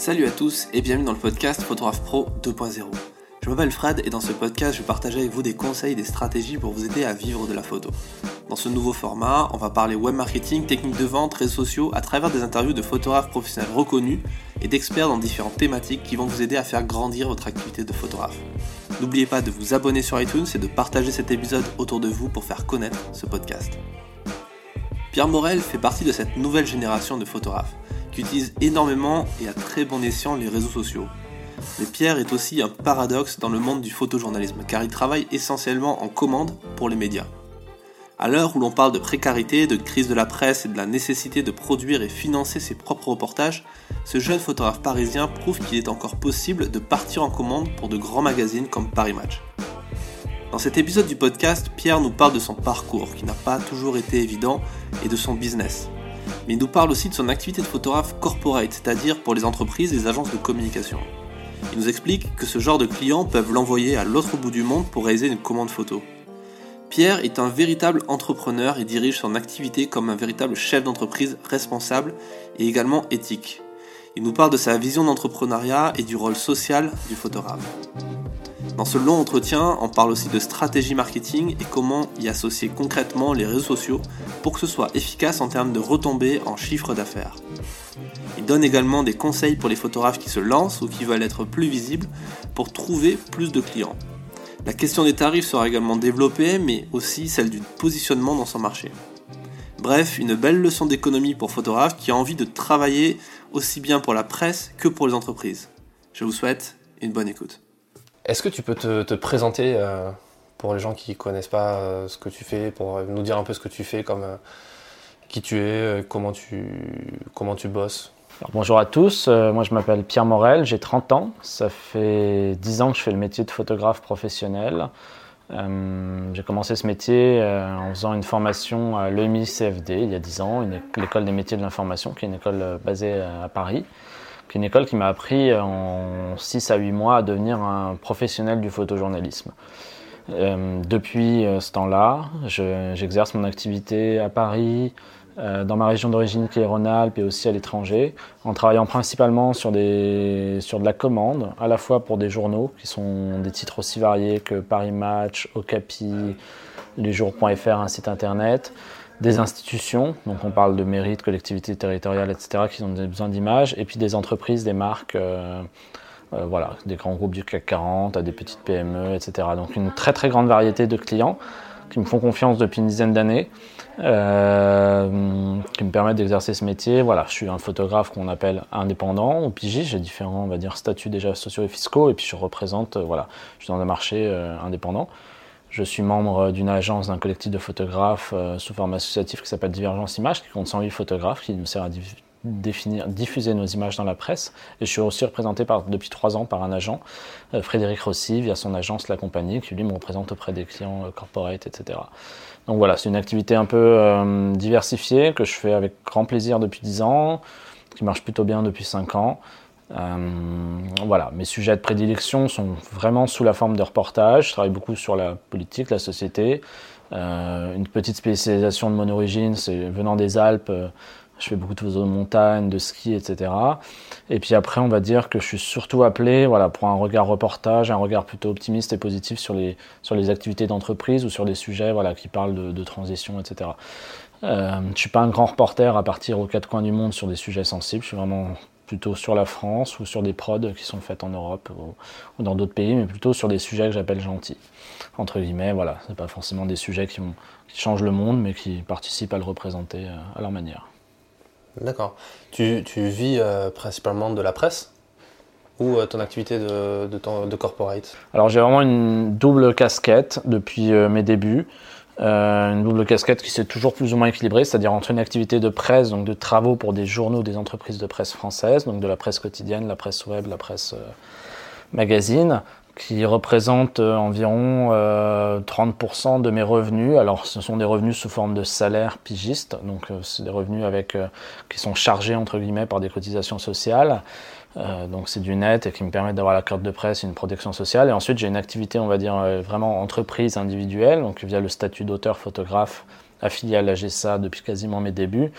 Salut à tous et bienvenue dans le podcast Photographe Pro 2.0. Je m'appelle Fred et dans ce podcast, je vais partager avec vous des conseils et des stratégies pour vous aider à vivre de la photo. Dans ce nouveau format, on va parler web marketing, techniques de vente, réseaux sociaux à travers des interviews de photographes professionnels reconnus et d'experts dans différentes thématiques qui vont vous aider à faire grandir votre activité de photographe. N'oubliez pas de vous abonner sur iTunes et de partager cet épisode autour de vous pour faire connaître ce podcast. Pierre Morel fait partie de cette nouvelle génération de photographes qui utilisent énormément et à très bon escient les réseaux sociaux. Mais Pierre est aussi un paradoxe dans le monde du photojournalisme car il travaille essentiellement en commande pour les médias. À l'heure où l'on parle de précarité, de crise de la presse et de la nécessité de produire et financer ses propres reportages, ce jeune photographe parisien prouve qu'il est encore possible de partir en commande pour de grands magazines comme Paris Match. Dans cet épisode du podcast, Pierre nous parle de son parcours qui n'a pas toujours été évident et de son business. Mais il nous parle aussi de son activité de photographe corporate, c'est-à-dire pour les entreprises et les agences de communication. Il nous explique que ce genre de clients peuvent l'envoyer à l'autre bout du monde pour réaliser une commande photo. Pierre est un véritable entrepreneur et dirige son activité comme un véritable chef d'entreprise responsable et également éthique. Il nous parle de sa vision d'entrepreneuriat et du rôle social du photographe. Dans ce long entretien, on parle aussi de stratégie marketing et comment y associer concrètement les réseaux sociaux pour que ce soit efficace en termes de retombées en chiffre d'affaires. Il donne également des conseils pour les photographes qui se lancent ou qui veulent être plus visibles pour trouver plus de clients. La question des tarifs sera également développée, mais aussi celle du positionnement dans son marché. Bref, une belle leçon d'économie pour photographes qui a envie de travailler aussi bien pour la presse que pour les entreprises. Je vous souhaite une bonne écoute. Est-ce que tu peux te, présenter euh, pour les gens qui ne connaissent pas euh, ce que tu fais, pour nous dire un peu ce que tu fais, comme euh, qui tu es, comment tu, comment tu bosses? Bonjour à tous, moi je m'appelle Pierre Morel, j'ai 30 ans, ça fait 10 ans que je fais le métier de photographe professionnel. j'ai commencé ce métier en faisant une formation à l'EMI CFD il y a 10 ans, l'école des métiers de l'information, qui est une école basée à Paris une école qui m'a appris en 6 à 8 mois à devenir un professionnel du photojournalisme. Euh, depuis euh, ce temps-là, j'exerce mon activité à Paris, euh, dans ma région d'origine qui est Rhône-Alpes et aussi à l'étranger, en travaillant principalement sur, des, sur de la commande, à la fois pour des journaux qui sont des titres aussi variés que Paris Match, Okapi, lesjours.fr, un site internet, des institutions, donc on parle de mérite, collectivités territoriales, etc., qui ont besoin d'images, et puis des entreprises, des marques, euh, euh, voilà, des grands groupes du CAC 40 à des petites PME, etc. Donc une très très grande variété de clients qui me font confiance depuis une dizaine d'années, euh, qui me permettent d'exercer ce métier. Voilà, je suis un photographe qu'on appelle indépendant ou pigiste, j'ai différents, on va dire, statuts déjà sociaux et fiscaux, et puis je représente, voilà, je suis dans un marché indépendant. Je suis membre d'une agence, d'un collectif de photographes euh, sous forme associative qui s'appelle Divergence Images, qui compte 108 photographes, qui nous sert à diffuser nos images dans la presse. Et je suis aussi représenté par, depuis trois ans par un agent, euh, Frédéric Rossi, via son agence La Compagnie, qui lui me représente auprès des clients euh, corporate, etc. Donc voilà, c'est une activité un peu diversifiée que je fais avec grand plaisir depuis dix ans, qui marche plutôt bien depuis cinq ans. Euh, voilà, mes sujets de prédilection sont vraiment sous la forme de reportages. Je travaille beaucoup sur la politique, la société. Euh, une petite spécialisation de mon origine, c'est venant des Alpes. Je fais beaucoup de de montagne, de ski, etc. Et puis après, on va dire que je suis surtout appelé, voilà, pour un regard reportage, un regard plutôt optimiste et positif sur les sur les activités d'entreprise ou sur les sujets, voilà, qui parlent de, transition, etc. Euh, je suis pas un grand reporter à partir aux quatre coins du monde sur des sujets sensibles. Je suis vraiment plutôt sur la France ou sur des prods qui sont faites en Europe ou, dans d'autres pays, mais plutôt sur des sujets que j'appelle gentils. Entre guillemets, voilà, c'est pas forcément des sujets qui, changent le monde, mais qui participent à le représenter euh, à leur manière. D'accord. Tu, vis euh, principalement de la presse ou euh, ton activité de, de corporate? Alors j'ai vraiment une double casquette depuis mes débuts. Euh, une double casquette qui s'est toujours plus ou moins équilibrée, c'est-à-dire entre une activité de presse, donc de travaux pour des journaux, des entreprises de presse françaises, donc de la presse quotidienne, la presse web, la presse euh, magazine, qui représente euh, environ 30% de mes revenus. Alors ce sont des revenus sous forme de salaire pigiste, donc c'est des revenus avec, qui sont chargés entre guillemets par des cotisations sociales. Euh, donc c'est du net et qui me permet d'avoir la carte de presse et une protection sociale. Et ensuite j'ai une activité, on va dire, euh, vraiment entreprise individuelle, donc via le statut d'auteur photographe affilié à la GSA depuis quasiment mes débuts,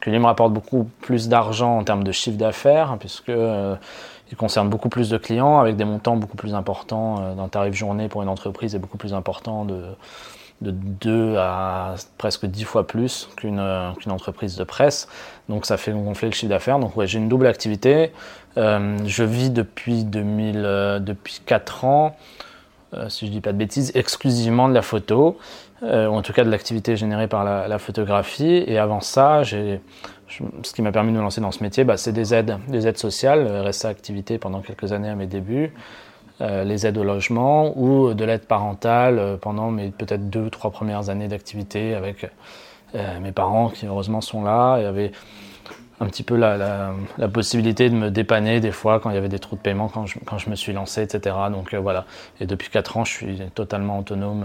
que lui me rapporte beaucoup plus d'argent en termes de chiffre d'affaires, puisque il concerne beaucoup plus de clients avec des montants beaucoup plus importants d'un tarif journée pour une entreprise et beaucoup plus important de, de 2 à presque 10 fois plus qu'une entreprise de presse. Donc ça fait gonfler le chiffre d'affaires. Donc j'ai une double activité. Euh, je vis depuis, 2000, euh, depuis 4 ans, euh, si je dis pas de bêtises, exclusivement de la photo, ou en tout cas de l'activité générée par la, photographie. Et avant ça, ce qui m'a permis de me lancer dans ce métier, bah, c'est des aides, des aides sociales, RSA activité pendant quelques années à mes débuts. Euh, les aides au logement ou de l'aide parentale euh, pendant mes peut-être deux ou trois premières années d'activité avec euh, mes parents qui heureusement sont là et avaient un petit peu la, possibilité de me dépanner des fois quand il y avait des trous de paiement quand je, quand je me suis lancé, etc. Donc voilà. Et depuis quatre ans, je suis totalement autonome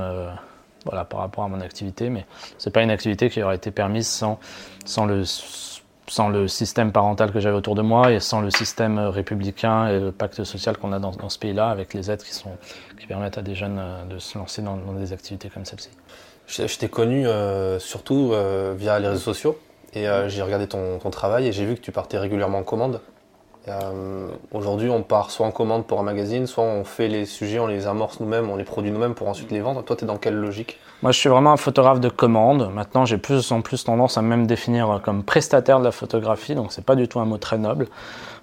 voilà, par rapport à mon activité, mais c'est pas une activité qui aurait été permise sans, sans le sans le système parental que j'avais autour de moi et sans le système républicain et le pacte social qu'on a dans, ce pays-là avec les aides qui, permettent à des jeunes euh, de se lancer dans, des activités comme celle-ci. Je, t'ai connu euh, surtout euh, via les réseaux sociaux et j'ai regardé ton, travail et j'ai vu que tu partais régulièrement en commande. Aujourd'hui, on part soit en commande pour un magazine, soit on fait les sujets, on les amorce nous-mêmes, on les produit nous-mêmes pour ensuite les vendre. Toi, tu es dans quelle logique? Moi, je suis vraiment un photographe de commande. Maintenant, j'ai plus en plus tendance à même définir comme prestataire de la photographie. Donc, c'est pas du tout un mot très noble,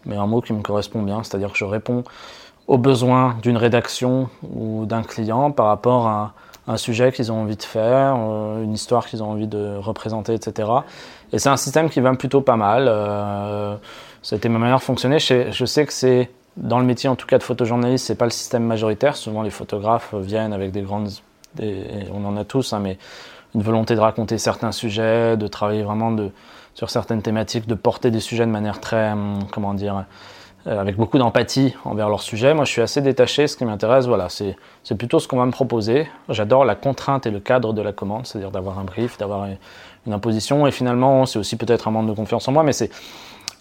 mais un mot qui me correspond bien. C'est-à-dire que je réponds aux besoins d'une rédaction ou d'un client par rapport à un sujet qu'ils ont envie de faire, euh, une histoire qu'ils ont envie de représenter, etc. Et c'est un système qui va plutôt pas mal. Euh, C'était ma manière de fonctionner. Je sais, que c'est dans le métier, en tout cas de photojournaliste, c'est pas le système majoritaire. Souvent, les photographes viennent avec des grandes on en a tous, hein, mais une volonté de raconter certains sujets, de travailler vraiment sur certaines thématiques, de porter des sujets de manière très, hum, comment dire, euh, avec beaucoup d'empathie envers leur sujet. Moi, je suis assez détaché. Ce qui m'intéresse, voilà, c'est plutôt ce qu'on va me proposer. J'adore la contrainte et le cadre de la commande, c'est-à-dire d'avoir un brief, d'avoir une imposition. Et finalement, c'est aussi peut-être un manque de confiance en moi, mais c'est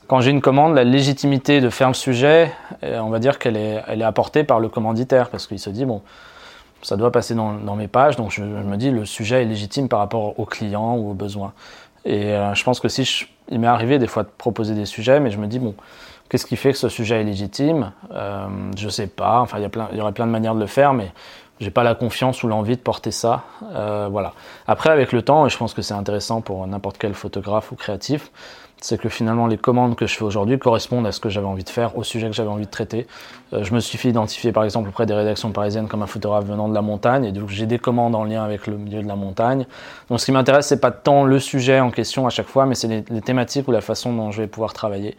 quand j'ai une commande, la légitimité de faire le sujet, euh, on va dire qu'elle est, elle est apportée par le commanditaire, parce qu'il se dit, bon, ça doit passer dans, mes pages, donc je, me dis le sujet est légitime par rapport aux clients ou aux besoins. Et euh, je pense que si il m'est arrivé des fois de proposer des sujets, mais je me dis bon, qu'est-ce qui fait que ce sujet est légitime? Euh, Je sais pas. Enfin, il y, y aurait plein de manières de le faire, mais j'ai pas la confiance ou l'envie de porter ça. Euh, voilà. Après, avec le temps, et je pense que c'est intéressant pour n'importe quel photographe ou créatif, c'est que finalement les commandes que je fais aujourd'hui correspondent à ce que j'avais envie de faire, au sujet que j'avais envie de traiter. Euh, je me suis fait identifier par exemple auprès des rédactions parisiennes comme un photographe venant de la montagne, et donc j'ai des commandes en lien avec le milieu de la montagne. Donc ce qui m'intéresse, c'est pas tant le sujet en question à chaque fois, mais c'est les, thématiques ou la façon dont je vais pouvoir travailler.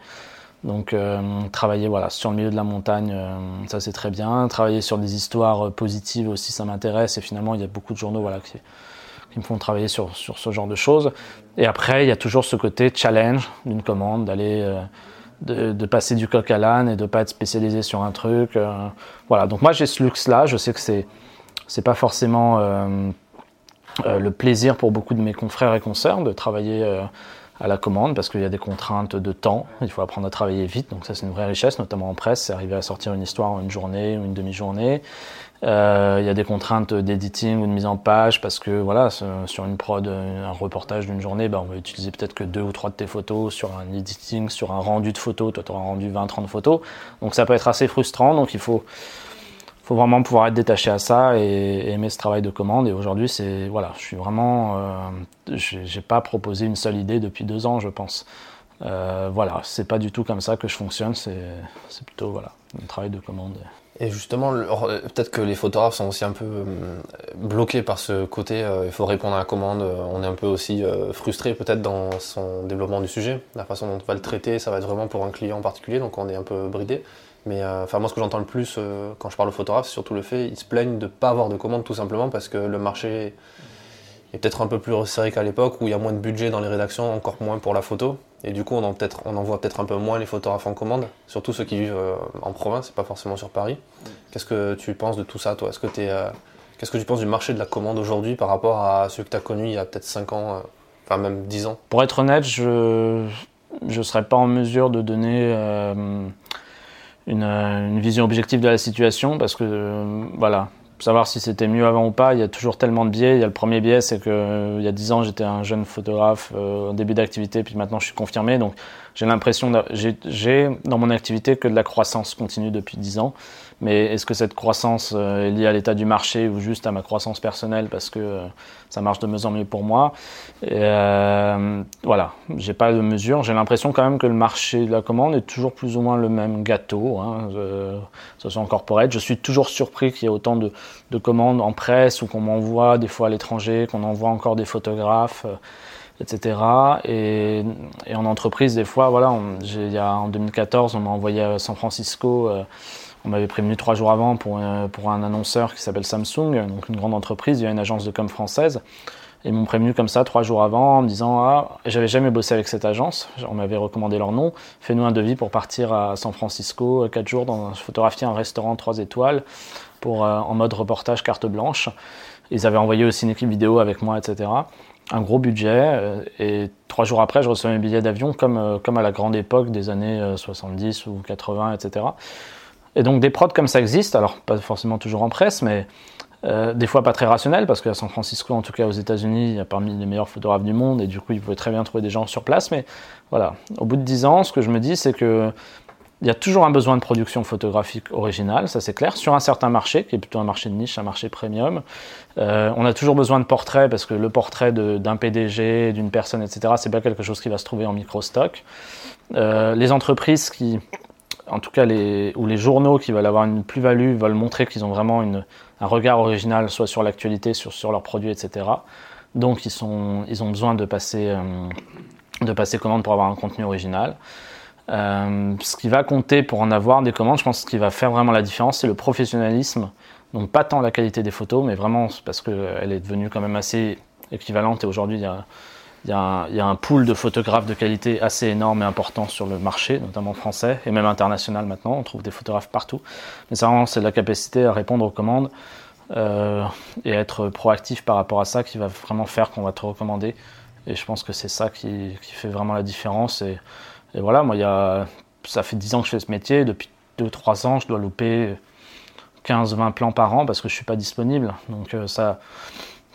Donc euh, travailler voilà sur le milieu de la montagne, euh, ça c'est très bien. Travailler sur des histoires positives aussi, ça m'intéresse. Et finalement, il y a beaucoup de journaux voilà qui qui me font travailler sur, sur ce genre de choses. Et après, il y a toujours ce côté challenge d'une commande, d'aller euh, de, de, passer du coq à l'âne et de pas être spécialisé sur un truc. Euh, voilà. Donc moi, j'ai ce luxe-là. Je sais que c'est c'est pas forcément euh, le plaisir pour beaucoup de mes confrères et consoeurs de travailler à la commande parce qu'il y a des contraintes de temps. Il faut apprendre à travailler vite. Donc ça, c'est une vraie richesse, notamment en presse. C'est arriver à sortir une histoire en une journée ou une demi-journée. Euh, il y a des contraintes d'editing ou de mise en page parce que voilà, sur une prod, un reportage d'une journée, bah, on va utiliser peut-être que deux ou trois de tes photos sur un editing, sur un rendu de photos. Toi, tu auras rendu 20-30 photos. Donc ça peut être assez frustrant. Donc il faut, faut vraiment pouvoir être détaché à ça et, aimer ce travail de commande. Et aujourd'hui, c'est voilà, je suis vraiment, euh, j'ai pas proposé une seule idée depuis deux ans, je pense. Euh, voilà, c'est pas du tout comme ça que je fonctionne. C'est plutôt voilà, un travail de commande. Et justement, euh, peut-être que les photographes sont aussi un peu euh, bloqués par ce côté, euh, il faut répondre à la commande, on est un peu aussi frustré peut-être dans son développement du sujet, la façon dont on va le traiter, ça va être vraiment pour un client en particulier, donc on est un peu bridé. Mais enfin moi ce que j'entends le plus quand je parle aux photographes, c'est surtout le fait, ils se plaignent de ne pas avoir de commande tout simplement parce que le marché est peut-être un peu plus resserré qu'à l'époque où il y a moins de budget dans les rédactions, encore moins pour la photo. Et du coup, on en, voit peut-être un peu moins les photographes en commande, surtout ceux qui vivent euh, en province et pas forcément sur Paris. Qu'est-ce que tu penses de tout ça, toi? Euh, Qu'est-ce que tu penses du marché de la commande aujourd'hui par rapport à ceux que tu as connus il y a peut-être 5 ans, euh, enfin même 10 ans? Pour être honnête, je ne serais pas en mesure de donner une, une, vision objective de la situation parce que, voilà, savoir si c'était mieux avant ou pas, il y a toujours tellement de biais. Il y a le premier biais, c'est que il y a 10 ans, j'étais un jeune photographe au début d'activité, puis maintenant je suis confirmé. Donc j'ai l'impression, j'ai dans mon activité que de la croissance continue depuis 10 ans. Mais est-ce que cette croissance euh, est liée à l'état du marché ou juste à ma croissance personnelle parce que euh, ça marche de mieux en mieux pour moi? Et euh, Voilà, j'ai pas de mesure. J'ai l'impression quand même que le marché de la commande est toujours plus ou moins le même gâteau, hein, euh, ce soit en corporate. Je suis toujours surpris qu'il y ait autant de, de, commandes en presse ou qu'on m'envoie des fois à l'étranger, qu'on envoie encore des photographes etc. Et, et, en entreprise, des fois, voilà, il y a, en 2014, on m'a envoyé à San Francisco euh, on m'avait prévenu trois jours avant pour, euh, pour un annonceur qui s'appelle Samsung, donc une grande entreprise, il y a une agence de com française. Ils m'ont prévenu comme ça trois jours avant en me disant Ah, j'avais jamais bossé avec cette agence, on m'avait recommandé leur nom, fais-nous un devis pour partir à San Francisco euh, quatre jours dans photographier un restaurant trois étoiles pour, euh, en mode reportage carte blanche. Ils avaient envoyé aussi une équipe vidéo avec moi, etc. Un gros budget. Et trois jours après, je reçois mes billets d'avion comme, comme à la grande époque des années 70 ou 80, etc. Et donc des prods comme ça existent, alors pas forcément toujours en presse, mais euh, des fois pas très rationnels, parce qu'à San Francisco, en tout cas aux États-Unis, il y a parmi les meilleurs photographes du monde, et du coup, ils pouvaient très bien trouver des gens sur place. Mais voilà, au bout de 10 ans, ce que je me dis, c'est que il y a toujours un besoin de production photographique originale, ça c'est clair, sur un certain marché, qui est plutôt un marché de niche, un marché premium. Euh, on a toujours besoin de portraits, parce que le portrait d'un PDG, d'une personne, etc., c'est pas quelque chose qui va se trouver en micro-stock. Euh, les entreprises qui en tout cas les, ou les journaux qui veulent avoir une plus-value veulent montrer qu'ils ont vraiment un regard original soit sur l'actualité, sur, leurs produits, etc. Donc ils, ont besoin de passer, euh, de passer commande pour avoir un contenu original. Euh, ce qui va compter pour en avoir des commandes, je pense ce qui va faire vraiment la différence, c'est le professionnalisme. Donc pas tant la qualité des photos, mais vraiment parce qu'elle est devenue quand même assez équivalente et aujourd'hui il y a il y, a un, pool de photographes de qualité assez énorme et important sur le marché, notamment français et même international maintenant. On trouve des photographes partout. Mais ça, c'est la capacité à répondre aux commandes euh, et être proactif par rapport à ça qui va vraiment faire qu'on va te recommander. Et je pense que c'est ça qui, fait vraiment la différence. Et, voilà, moi, ça fait 10 ans que je fais ce métier. Depuis 2-3 ans, je dois louper 15-20 plans par an parce que je ne suis pas disponible. Donc euh, ça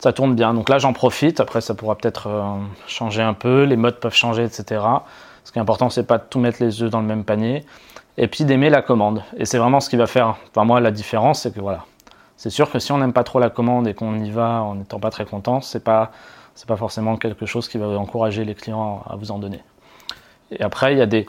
ça tourne bien. Donc là, j'en profite. Après, ça pourra peut-être euh, changer un peu. Les modes peuvent changer, etc. Ce qui est important, c'est pas de tout mettre les œufs dans le même panier. Et puis d'aimer la commande. Et c'est vraiment ce qui va faire, enfin moi, la différence, c'est que voilà. C'est sûr que si on n'aime pas trop la commande et qu'on y va en n'étant pas très content, c'est pas, c'est pas forcément quelque chose qui va encourager les clients à vous en donner. Et après, il y a des,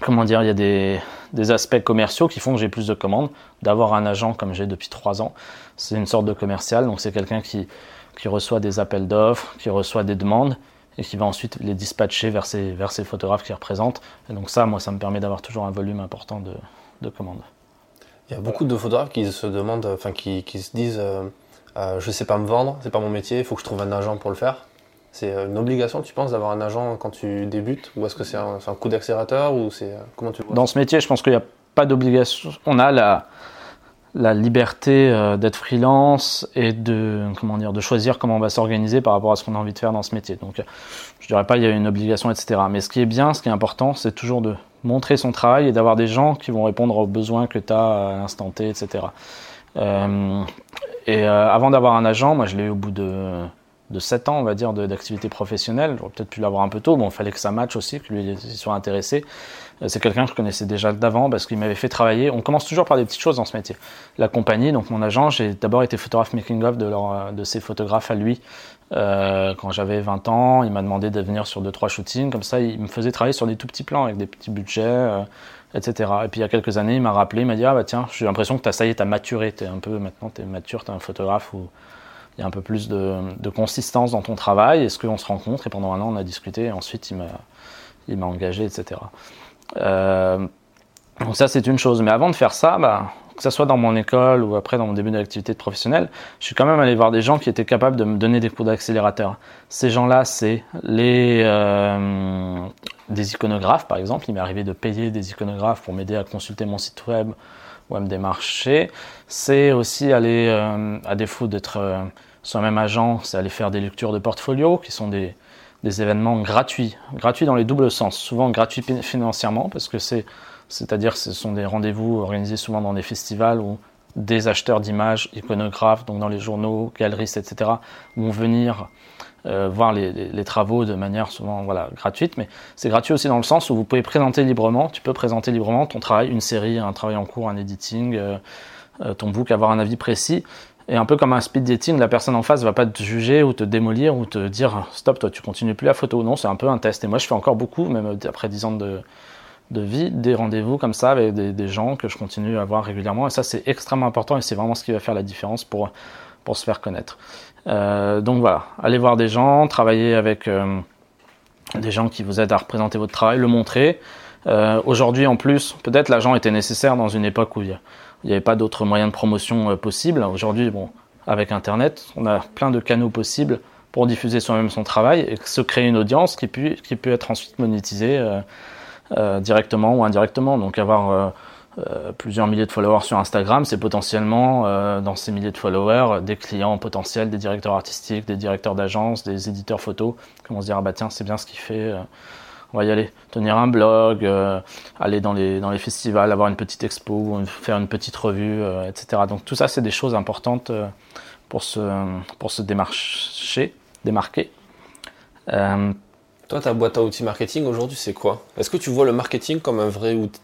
comment dire, il y a des, des aspects commerciaux qui font que j'ai plus de commandes. D'avoir un agent comme j'ai depuis trois ans, c'est une sorte de commercial. Donc c'est quelqu'un qui, qui reçoit des appels d'offres, qui reçoit des demandes et qui va ensuite les dispatcher vers ses, vers photographes qui représentent. Et donc ça, moi, ça me permet d'avoir toujours un volume important de, de, commandes. Il y a beaucoup de photographes qui se demandent, enfin qui, qui se disent, euh, euh, je sais pas me vendre, c'est pas mon métier, il faut que je trouve un agent pour le faire. C'est euh, une obligation, tu penses, d'avoir un agent quand tu débutes Ou est-ce que c'est un, coup d'accélérateur ou c'est euh, comment tu Dans ce métier, je pense qu'il n'y a pas d'obligation. On a la, la liberté euh, d'être freelance et de comment dire de choisir comment on va s'organiser par rapport à ce qu'on a envie de faire dans ce métier. Donc, je dirais pas il y a une obligation, etc. Mais ce qui est bien, ce qui est important, c'est toujours de montrer son travail et d'avoir des gens qui vont répondre aux besoins que tu as à l'instant T, etc. et avant d'avoir un agent, moi je l'ai eu au bout de de 7 ans, on va dire, d'activité professionnelle. J'aurais peut-être pu l'avoir un peu tôt. Bon, il fallait que ça matche aussi, que lui soit intéressé. Euh, c'est quelqu'un que je connaissais déjà d'avant parce qu'il m'avait fait travailler. On commence toujours par des petites choses dans ce métier. La compagnie, donc mon agent, j'ai d'abord été photographe making-of de, de ses photographes à lui euh, quand j'avais 20 ans. Il m'a demandé de venir sur 2-3 shootings. Comme ça, il me faisait travailler sur des tout petits plans avec des petits budgets. Euh, etc. Et puis il y a quelques années, il m'a rappelé, il m'a dit Ah bah tiens, j'ai l'impression que as, ça y est, tu as maturé, tu es un peu maintenant, tu es mature, tu es un photographe ou il y a un peu plus de, consistance dans ton travail. Est-ce qu'on se rencontre? Et pendant un an, on a discuté. Et ensuite, il m'a, il m'a engagé, etc. Euh, donc ça, c'est une chose. Mais avant de faire ça, bah, que ce soit dans mon école ou après dans mon début d'activité professionnelle, je suis quand même allé voir des gens qui étaient capables de me donner des coups d'accélérateur. Ces gens-là, c'est les euh, des iconographes, par exemple. Il m'est arrivé de payer des iconographes pour m'aider à consulter mon site web ou à me démarcher. C'est aussi aller, euh, à défaut d'être euh, soi-même agent, c'est aller faire des lectures de portfolio qui sont des, des événements gratuits, gratuits dans les doubles sens, souvent gratuits financièrement parce que c'est, c'est-à-dire ce sont des rendez-vous organisés souvent dans des festivals où des acheteurs d'images, iconographes, donc dans les journaux, galeristes, etc., vont venir euh, voir les, travaux de manière souvent voilà, gratuite, mais c'est gratuit aussi dans le sens où vous pouvez présenter librement, tu peux présenter librement ton travail, une série, un travail en cours, un editing, euh, euh, ton book, avoir un avis précis. Et un peu comme un speed dating, la personne en face va pas te juger ou te démolir ou te dire stop, toi tu continues plus la photo. Non, c'est un peu un test. Et moi je fais encore beaucoup, même après 10 ans de, de vie, des rendez-vous comme ça avec des, gens que je continue à voir régulièrement. Et ça c'est extrêmement important et c'est vraiment ce qui va faire la différence pour, pour se faire connaître. Euh, donc voilà, allez voir des gens, travailler avec euh, des gens qui vous aident à représenter votre travail, le montrer. Euh, aujourd'hui en plus, peut-être l'agent était nécessaire dans une époque où il n'y avait pas d'autres moyens de promotion possibles. Aujourd'hui, bon, avec Internet, on a plein de canaux possibles pour diffuser soi-même son travail et se créer une audience qui qui peut être ensuite monétisée directement ou indirectement. Donc avoir euh, plusieurs milliers de followers sur Instagram, c'est potentiellement euh, dans ces milliers de followers des clients potentiels, des directeurs artistiques, des directeurs d'agence, des éditeurs photos, qui vont se dire ah bah tiens c'est bien ce qu'il fait, euh, on va y aller, tenir un blog, aller dans les dans les festivals, avoir une petite expo, faire une petite revue, etc. Donc tout ça c'est des choses importantes pour se pour se démarcher, démarquer. Toi, ta boîte à outils marketing aujourd'hui, c'est quoi? Est-ce que tu vois le marketing comme un vrai outil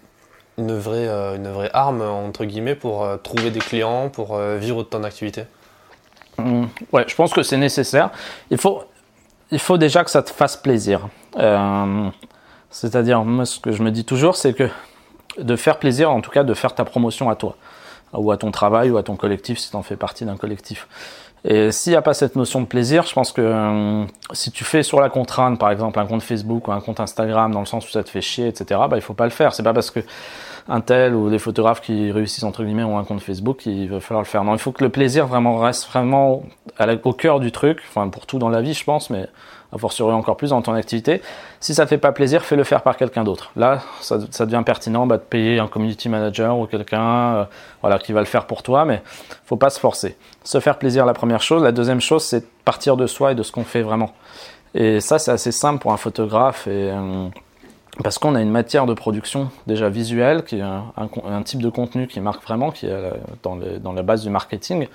une vraie, euh, une vraie arme, entre guillemets, pour euh, trouver des clients, pour euh, vivre de ton activité? Mmh. Ouais, je pense que c'est nécessaire. Il faut, il faut déjà que ça te fasse plaisir. C'est-à-dire, moi, ce que je me dis toujours, c'est que de faire plaisir, en tout cas, de faire ta promotion à toi, ou à ton travail, ou à ton collectif, si tu en fais partie d'un collectif. Et s'il n'y a pas cette notion de plaisir, je pense que si tu fais sur la contrainte, par exemple, un compte Facebook ou un compte Instagram, dans le sens où ça te fait chier, etc., bah, il faut pas le faire. C'est pas parce que un tel ou des photographes qui réussissent entre guillemets ont un compte Facebook qu'il va falloir le faire. Non, il faut que le plaisir vraiment reste vraiment au cœur du truc. Enfin, pour tout dans la vie, je pense, mais a fortiori encore plus dans ton activité. Si ça te fait pas plaisir, fais-le faire par quelqu'un d'autre. Là, ça, devient pertinent bah, de payer un community manager ou quelqu'un euh, voilà, qui va le faire pour toi, mais faut pas se forcer. Se faire plaisir, la première chose. La deuxième chose, c'est partir de soi et de ce qu'on fait vraiment. Et ça, c'est assez simple pour un photographe euh, parce qu'on a une matière de production déjà visuelle, qui est un, type de contenu qui marque vraiment, qui est dans, dans la base du marketing.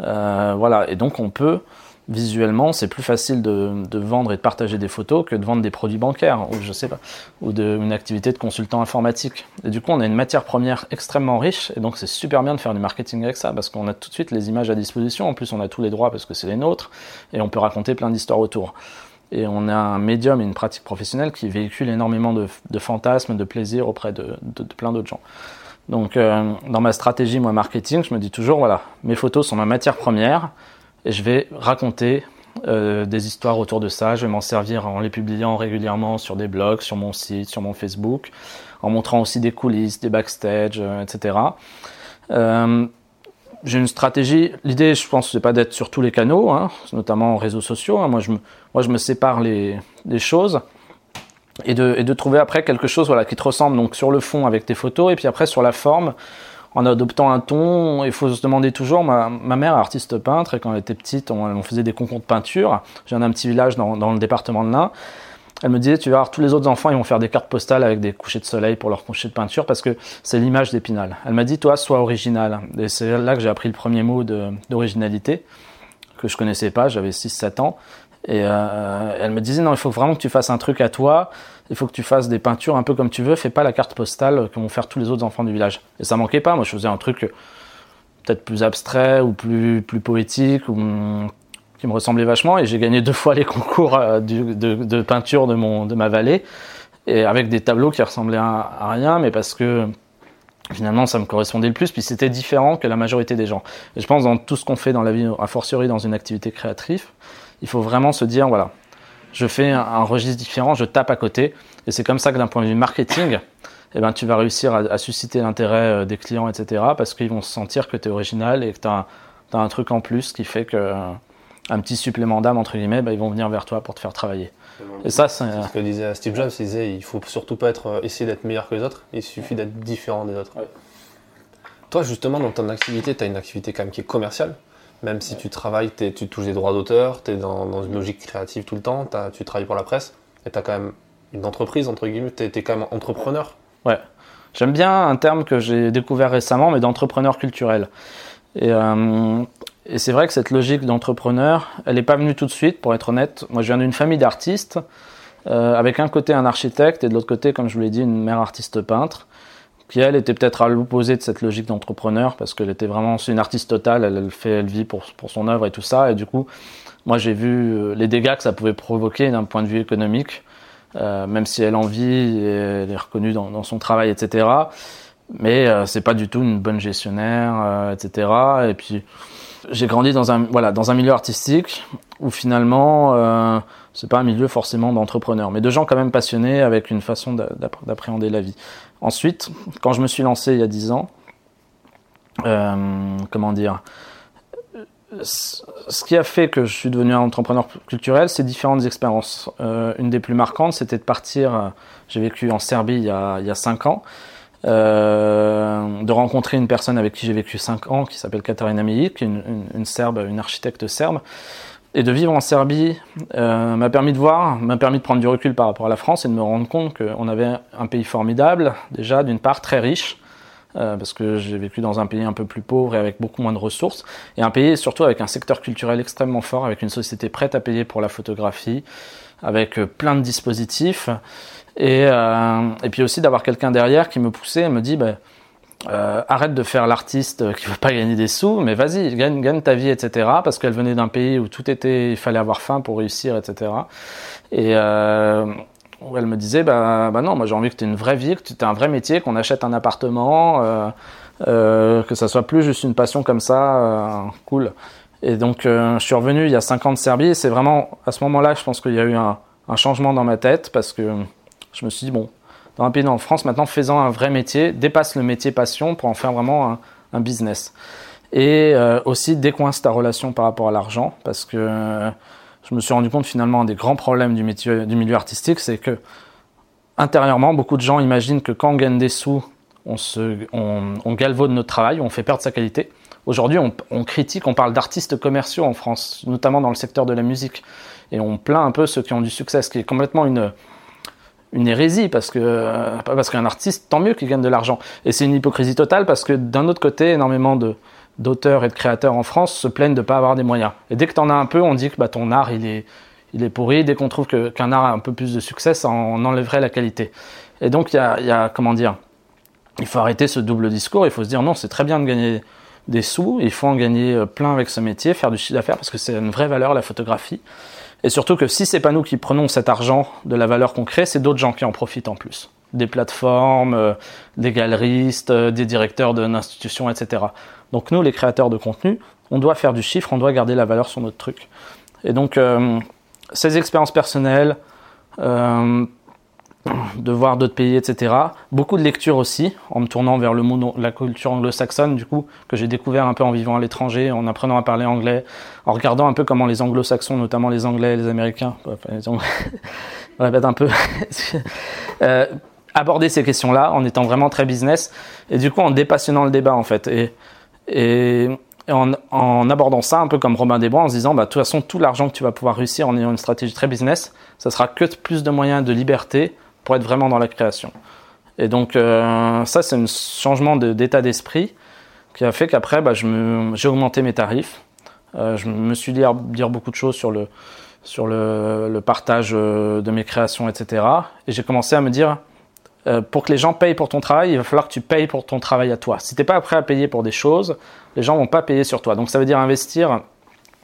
Euh, voilà, et donc on peut visuellement, c'est plus facile de, vendre et de partager des photos que de vendre des produits bancaires ou je sais pas, ou de, une activité de consultant informatique. Et du coup, on a une matière première extrêmement riche et donc c'est super bien de faire du marketing avec ça parce qu'on a tout de suite les images à disposition. En plus, on a tous les droits parce que c'est les nôtres et on peut raconter plein d'histoires autour. Et on a un médium et une pratique professionnelle qui véhicule énormément de, fantasmes, de plaisir auprès de, plein d'autres gens. Donc, euh, dans ma stratégie, moi, marketing, je me dis toujours, voilà, mes photos sont ma matière première et je vais raconter euh, des histoires autour de ça. Je vais m'en servir en les publiant régulièrement sur des blogs, sur mon site, sur mon Facebook, en montrant aussi des coulisses, des backstage, euh, etc. Euh, j'ai une stratégie. L'idée, je pense, c'est pas d'être sur tous les canaux, hein, notamment en réseaux sociaux. Hein. Moi, je me, sépare les, choses et de, et de trouver après quelque chose voilà, qui te ressemble donc sur le fond avec tes photos et puis après sur la forme en adoptant un ton, il faut se demander toujours, ma, mère est artiste peintre et quand elle était petite, on, faisait des concours de peinture. J'ai un petit village dans, le département de l'Ain. Elle me disait, tu vas voir, tous les autres enfants, ils vont faire des cartes postales avec des couchers de soleil pour leur coucher de peinture parce que c'est l'image d'Épinal. Elle m'a dit, toi, sois original. Et c'est là que j'ai appris le premier mot d'originalité que je connaissais pas, j'avais 6-7 ans. Et euh, elle me disait, non, il faut vraiment que tu fasses un truc à toi il faut que tu fasses des peintures un peu comme tu veux, fais pas la carte postale que vont faire tous les autres enfants du village. Et ça manquait pas, moi je faisais un truc peut-être plus abstrait ou plus, plus poétique ou qui me ressemblait vachement et j'ai gagné deux fois les concours euh, de, peinture de, mon, de ma vallée et avec des tableaux qui ressemblaient à, rien mais parce que finalement ça me correspondait le plus puis c'était différent que la majorité des gens. Et je pense dans tout ce qu'on fait dans la vie, a fortiori dans une activité créative, il faut vraiment se dire voilà, je fais un, registre différent, je tape à côté. Et c'est comme ça que d'un point de vue marketing, eh ben, tu vas réussir à, susciter l'intérêt euh, des clients, etc. Parce qu'ils vont se sentir que tu es original et que tu as, un truc en plus qui fait que euh, un petit supplément d'âme, entre guillemets, ben, ils vont venir vers toi pour te faire travailler. Et ça, c'est ce que disait Steve Jobs. Il disait il faut surtout pas être, euh, essayer d'être meilleur que les autres, il suffit d'être différent des autres. Toi, justement, dans ton activité, tu as une activité quand même qui est commerciale. Même si tu travailles, tu touches des droits d'auteur, tu es dans, une logique créative tout le temps, tu travailles pour la presse, et tu as quand même une entreprise, entre guillemets, tu es, quand même entrepreneur. Ouais. J'aime bien un terme que j'ai découvert récemment, mais d'entrepreneur culturel. Et, et c'est vrai que cette logique d'entrepreneur, elle n'est pas venue tout de suite, pour être honnête. Moi, je viens d'une famille d'artistes, avec un côté un architecte et de l'autre côté, comme je vous l'ai dit, une mère artiste peintre qui elle était peut-être à l'opposé de cette logique d'entrepreneur parce qu'elle était vraiment une artiste totale elle, fait elle vit pour, pour son œuvre et tout ça. Et du coup moi j'ai vu euh, les dégâts que ça pouvait provoquer d'un point de vue économique euh, même si elle en vit et elle est reconnue dans, son travail etc mais euh, c'est pas du tout une bonne gestionnaire etc et puis j'ai grandi dans un voilà dans un milieu artistique où finalement c'est pas un milieu forcément d'entrepreneurs, mais de gens quand même passionnés avec une façon d'appréhender la vie. Ensuite, quand je me suis lancé il y a 10 ans, euh, comment dire, ce qui a fait que je suis devenu un entrepreneur culturel, c'est différentes expériences. Euh, une des plus marquantes, c'était de partir. J'ai vécu en Serbie il y a, il y a 5 ans. Euh, de rencontrer une personne avec qui j'ai vécu 5 ans, qui s'appelle Katarina Milik, une, une, une, serbe, une architecte serbe, et de vivre en Serbie euh, m'a permis de voir, m'a permis de prendre du recul par rapport à la France et de me rendre compte qu'on avait un pays formidable, déjà d'une part très riche, euh, parce que j'ai vécu dans un pays un peu plus pauvre et avec beaucoup moins de ressources, et un pays surtout avec un secteur culturel extrêmement fort, avec une société prête à payer pour la photographie, avec euh, plein de dispositifs, et, puis aussi d'avoir quelqu'un derrière qui me poussait et me dit... Bah, euh, arrête de faire l'artiste qui veut pas gagner des sous, mais vas-y, gagne, ta vie, etc. Parce qu'elle venait d'un pays où tout était, il fallait avoir faim pour réussir, etc. Et euh, elle me disait, bah, bah non, moi j'ai envie que tu aies une vraie vie, que tu aies un vrai métier, qu'on achète un appartement, euh, que ça soit plus juste une passion comme ça, cool. Et donc je suis revenu il y a 5 ans de Serbie, c'est vraiment à ce moment-là, je pense qu'il y a eu un changement dans ma tête, parce que je me suis dit, bon, dans un pays en France, maintenant faisant un vrai métier, dépasse le métier passion pour en faire vraiment un, business. Et euh, aussi décoince ta relation par rapport à l'argent, parce que euh, je me suis rendu compte finalement un des grands problèmes du, milieu artistique, c'est que intérieurement, beaucoup de gens imaginent que quand on gagne des sous, on, galvaude notre travail, on fait perdre sa qualité. Aujourd'hui, on, critique, on parle d'artistes commerciaux en France, notamment dans le secteur de la musique, et on plaint un peu ceux qui ont du succès, ce qui est complètement une une hérésie parce que euh, parce qu'un artiste tant mieux qu'il gagne de l'argent. Et c'est une hypocrisie totale parce que d'un autre côté énormément de d'auteurs et de créateurs en France se plaignent de pas avoir des moyens. Et dès que tu en as un peu on dit que bah, ton art il est il est pourri. Dès qu'on trouve qu'un art a un peu plus de succès ça en enlèverait la qualité. Et donc il y a comment dire il faut arrêter ce double discours. Il faut se dire non c'est très bien de gagner des sous. Il faut en gagner euh, plein avec ce métier faire du chiffre d'affaires parce que c'est une vraie valeur la photographie et surtout que si c'est pas nous qui prenons cet argent de la valeur qu'on crée, c'est d'autres gens qui en profitent en plus. Des plateformes, euh, des galeristes, euh, des directeurs d'une institution, etc. Donc nous, les créateurs de contenu, on doit faire du chiffre, on doit garder la valeur sur notre truc. Et donc, euh, ces expériences personnelles, euh, de voir d'autres pays, etc. Beaucoup de lectures aussi, en me tournant vers le monde, la culture anglo-saxonne, du coup, que j'ai découvert un peu en vivant à l'étranger, en apprenant à parler anglais, en regardant un peu comment les anglo-saxons, notamment les anglais et les américains, enfin, répète un peu, euh, aborder ces questions-là en étant vraiment très business, et du coup en dépassionnant le débat en fait. Et, en, abordant ça un peu comme Robin Desbois, en se disant, bah, de toute façon, tout l'argent que tu vas pouvoir réussir en ayant une stratégie très business, ça sera que plus de moyens de liberté pour être vraiment dans la création. Et donc euh, ça, c'est un changement d'état d'esprit qui a fait qu'après, bah, j'ai augmenté mes tarifs. Euh, je me suis dit à dire beaucoup de choses sur le, sur le, partage euh, de mes créations, etc. Et j'ai commencé à me dire, pour que les gens payent pour ton travail, il va falloir que tu payes pour ton travail à toi. Si tu n'es pas prêt à payer pour des choses, les gens vont pas payer sur toi. Donc ça veut dire investir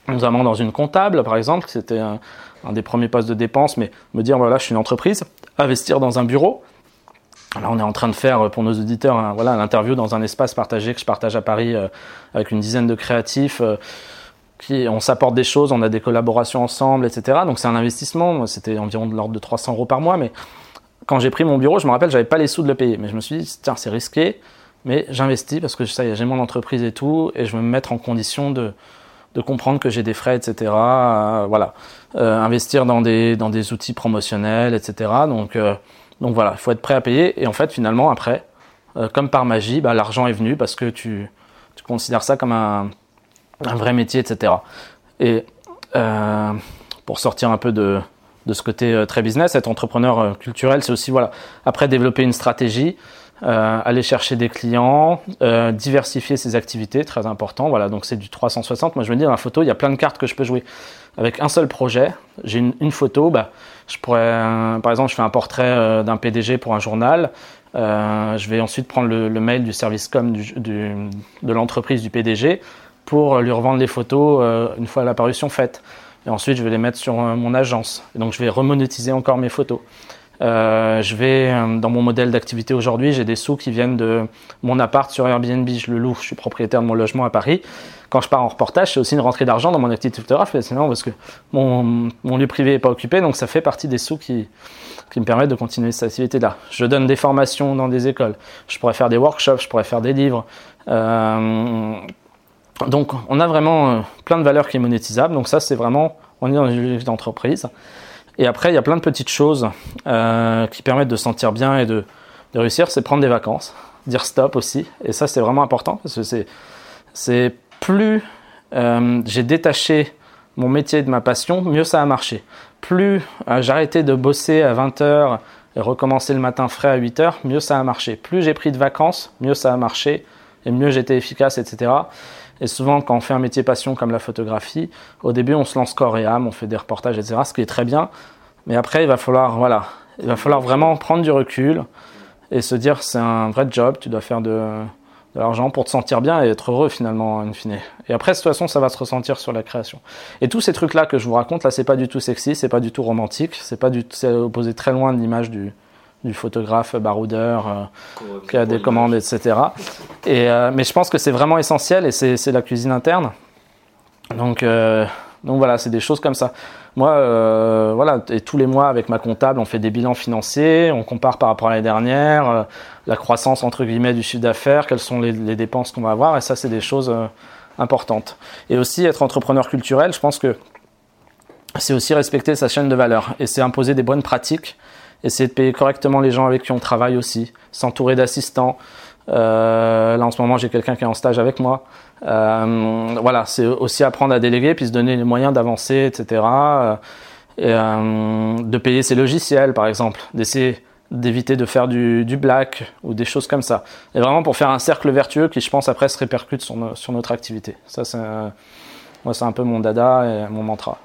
notamment dans une comptable, par exemple, c'était un, un des premiers postes de dépenses, mais me dire voilà, je suis une entreprise, investir dans un bureau. Là, on est en train de faire pour nos auditeurs un, voilà, l'interview dans un espace partagé que je partage à Paris euh, avec une dizaine de créatifs. Euh, qui, on s'apporte des choses, on a des collaborations ensemble, etc. Donc c'est un investissement. C'était environ de l'ordre de 300 euros par mois, mais quand j'ai pris mon bureau, je me rappelle, j'avais pas les sous de le payer, mais je me suis dit tiens, c'est risqué, mais j'investis parce que ça, j'ai mon entreprise et tout, et je veux me mettre en condition de de comprendre que j'ai des frais, etc. Euh, voilà, euh, investir dans des dans des outils promotionnels, etc. Donc euh, donc voilà, il faut être prêt à payer. Et en fait, finalement, après, comme par magie, bah, l'argent est venu parce que tu tu considères ça comme un un vrai métier, etc. Et pour sortir un peu de de ce côté très business, être entrepreneur culturel, c'est aussi voilà après développer une stratégie, aller chercher des clients, diversifier ses activités, très important. Voilà, donc c'est du 360. Moi, je me dis, dans la photo, il y a plein de cartes que je peux jouer. Avec un seul projet, j'ai une, photo, bah, je pourrais, par exemple, je fais un portrait d'un PDG pour un journal. je vais ensuite prendre le, mail du service com de l'entreprise du PDG pour lui revendre les photos une fois la parution faite. Et ensuite, je vais les mettre sur euh, mon agence. Et donc, je vais remonétiser encore mes photos. Euh, je vais, euh, dans mon modèle d'activité aujourd'hui, j'ai des sous qui viennent de mon appart sur Airbnb, je le loue, je suis propriétaire de mon logement à Paris. Quand je pars en reportage, c'est aussi une rentrée d'argent dans mon activité photographe, sinon parce que mon, lieu privé n'est pas occupé, donc ça fait partie des sous qui, me permettent de continuer cette activité-là. Je donne des formations dans des écoles, je pourrais faire des workshops, je pourrais faire des livres. Euh, donc on a vraiment plein de valeurs qui est monétisable. Donc ça c'est vraiment, on est dans une logique d'entreprise. Et après il y a plein de petites choses euh, qui permettent de sentir bien et de, réussir. C'est prendre des vacances, dire stop aussi. Et ça c'est vraiment important parce que c'est, plus euh, j'ai détaché mon métier de ma passion, mieux ça a marché. Plus j'arrêtais de bosser à 20h et recommencer le matin frais à 8h, mieux ça a marché. Plus j'ai pris de vacances, mieux ça a marché et mieux j'étais efficace, etc. Et souvent, quand on fait un métier passion comme la photographie, au début, on se lance corps et âme, on fait des reportages, etc., ce qui est très bien. Mais après, il va falloir, voilà, il va falloir vraiment prendre du recul et se dire c'est un vrai job, tu dois faire de, l'argent pour te sentir bien et être heureux finalement, in fine. Et après, de toute façon, ça va se ressentir sur la création. Et tous ces trucs-là que je vous raconte, là, c'est pas du tout sexy, c'est pas du tout romantique, c'est pas c'est opposé très loin de l'image du, du photographe baroudeur euh, qui a des commandes, etc. Et, euh, mais je pense que c'est vraiment essentiel et c'est la cuisine interne. Donc, euh, donc voilà, c'est des choses comme ça. Moi, voilà, et tous les mois avec ma comptable, on fait des bilans financiers, on compare par rapport à l'année dernière, la croissance entre guillemets du chiffre d'affaires, quelles sont les, les dépenses qu'on va avoir, et ça, c'est des choses importantes. Et aussi être entrepreneur culturel, je pense que c'est aussi respecter sa chaîne de valeur et c'est imposer des bonnes pratiques essayer de payer correctement les gens avec qui on travaille aussi, s'entourer d'assistants. Euh, là en ce moment j'ai quelqu'un qui est en stage avec moi. Euh, voilà, c'est aussi apprendre à déléguer puis se donner les moyens d'avancer, etc. Euh, de payer ses logiciels par exemple, d'essayer d'éviter de faire du, du, black ou des choses comme ça. Et vraiment pour faire un cercle vertueux qui je pense après se répercute sur, sur notre activité. Ça c'est moi c'est un peu mon dada et mon mantra.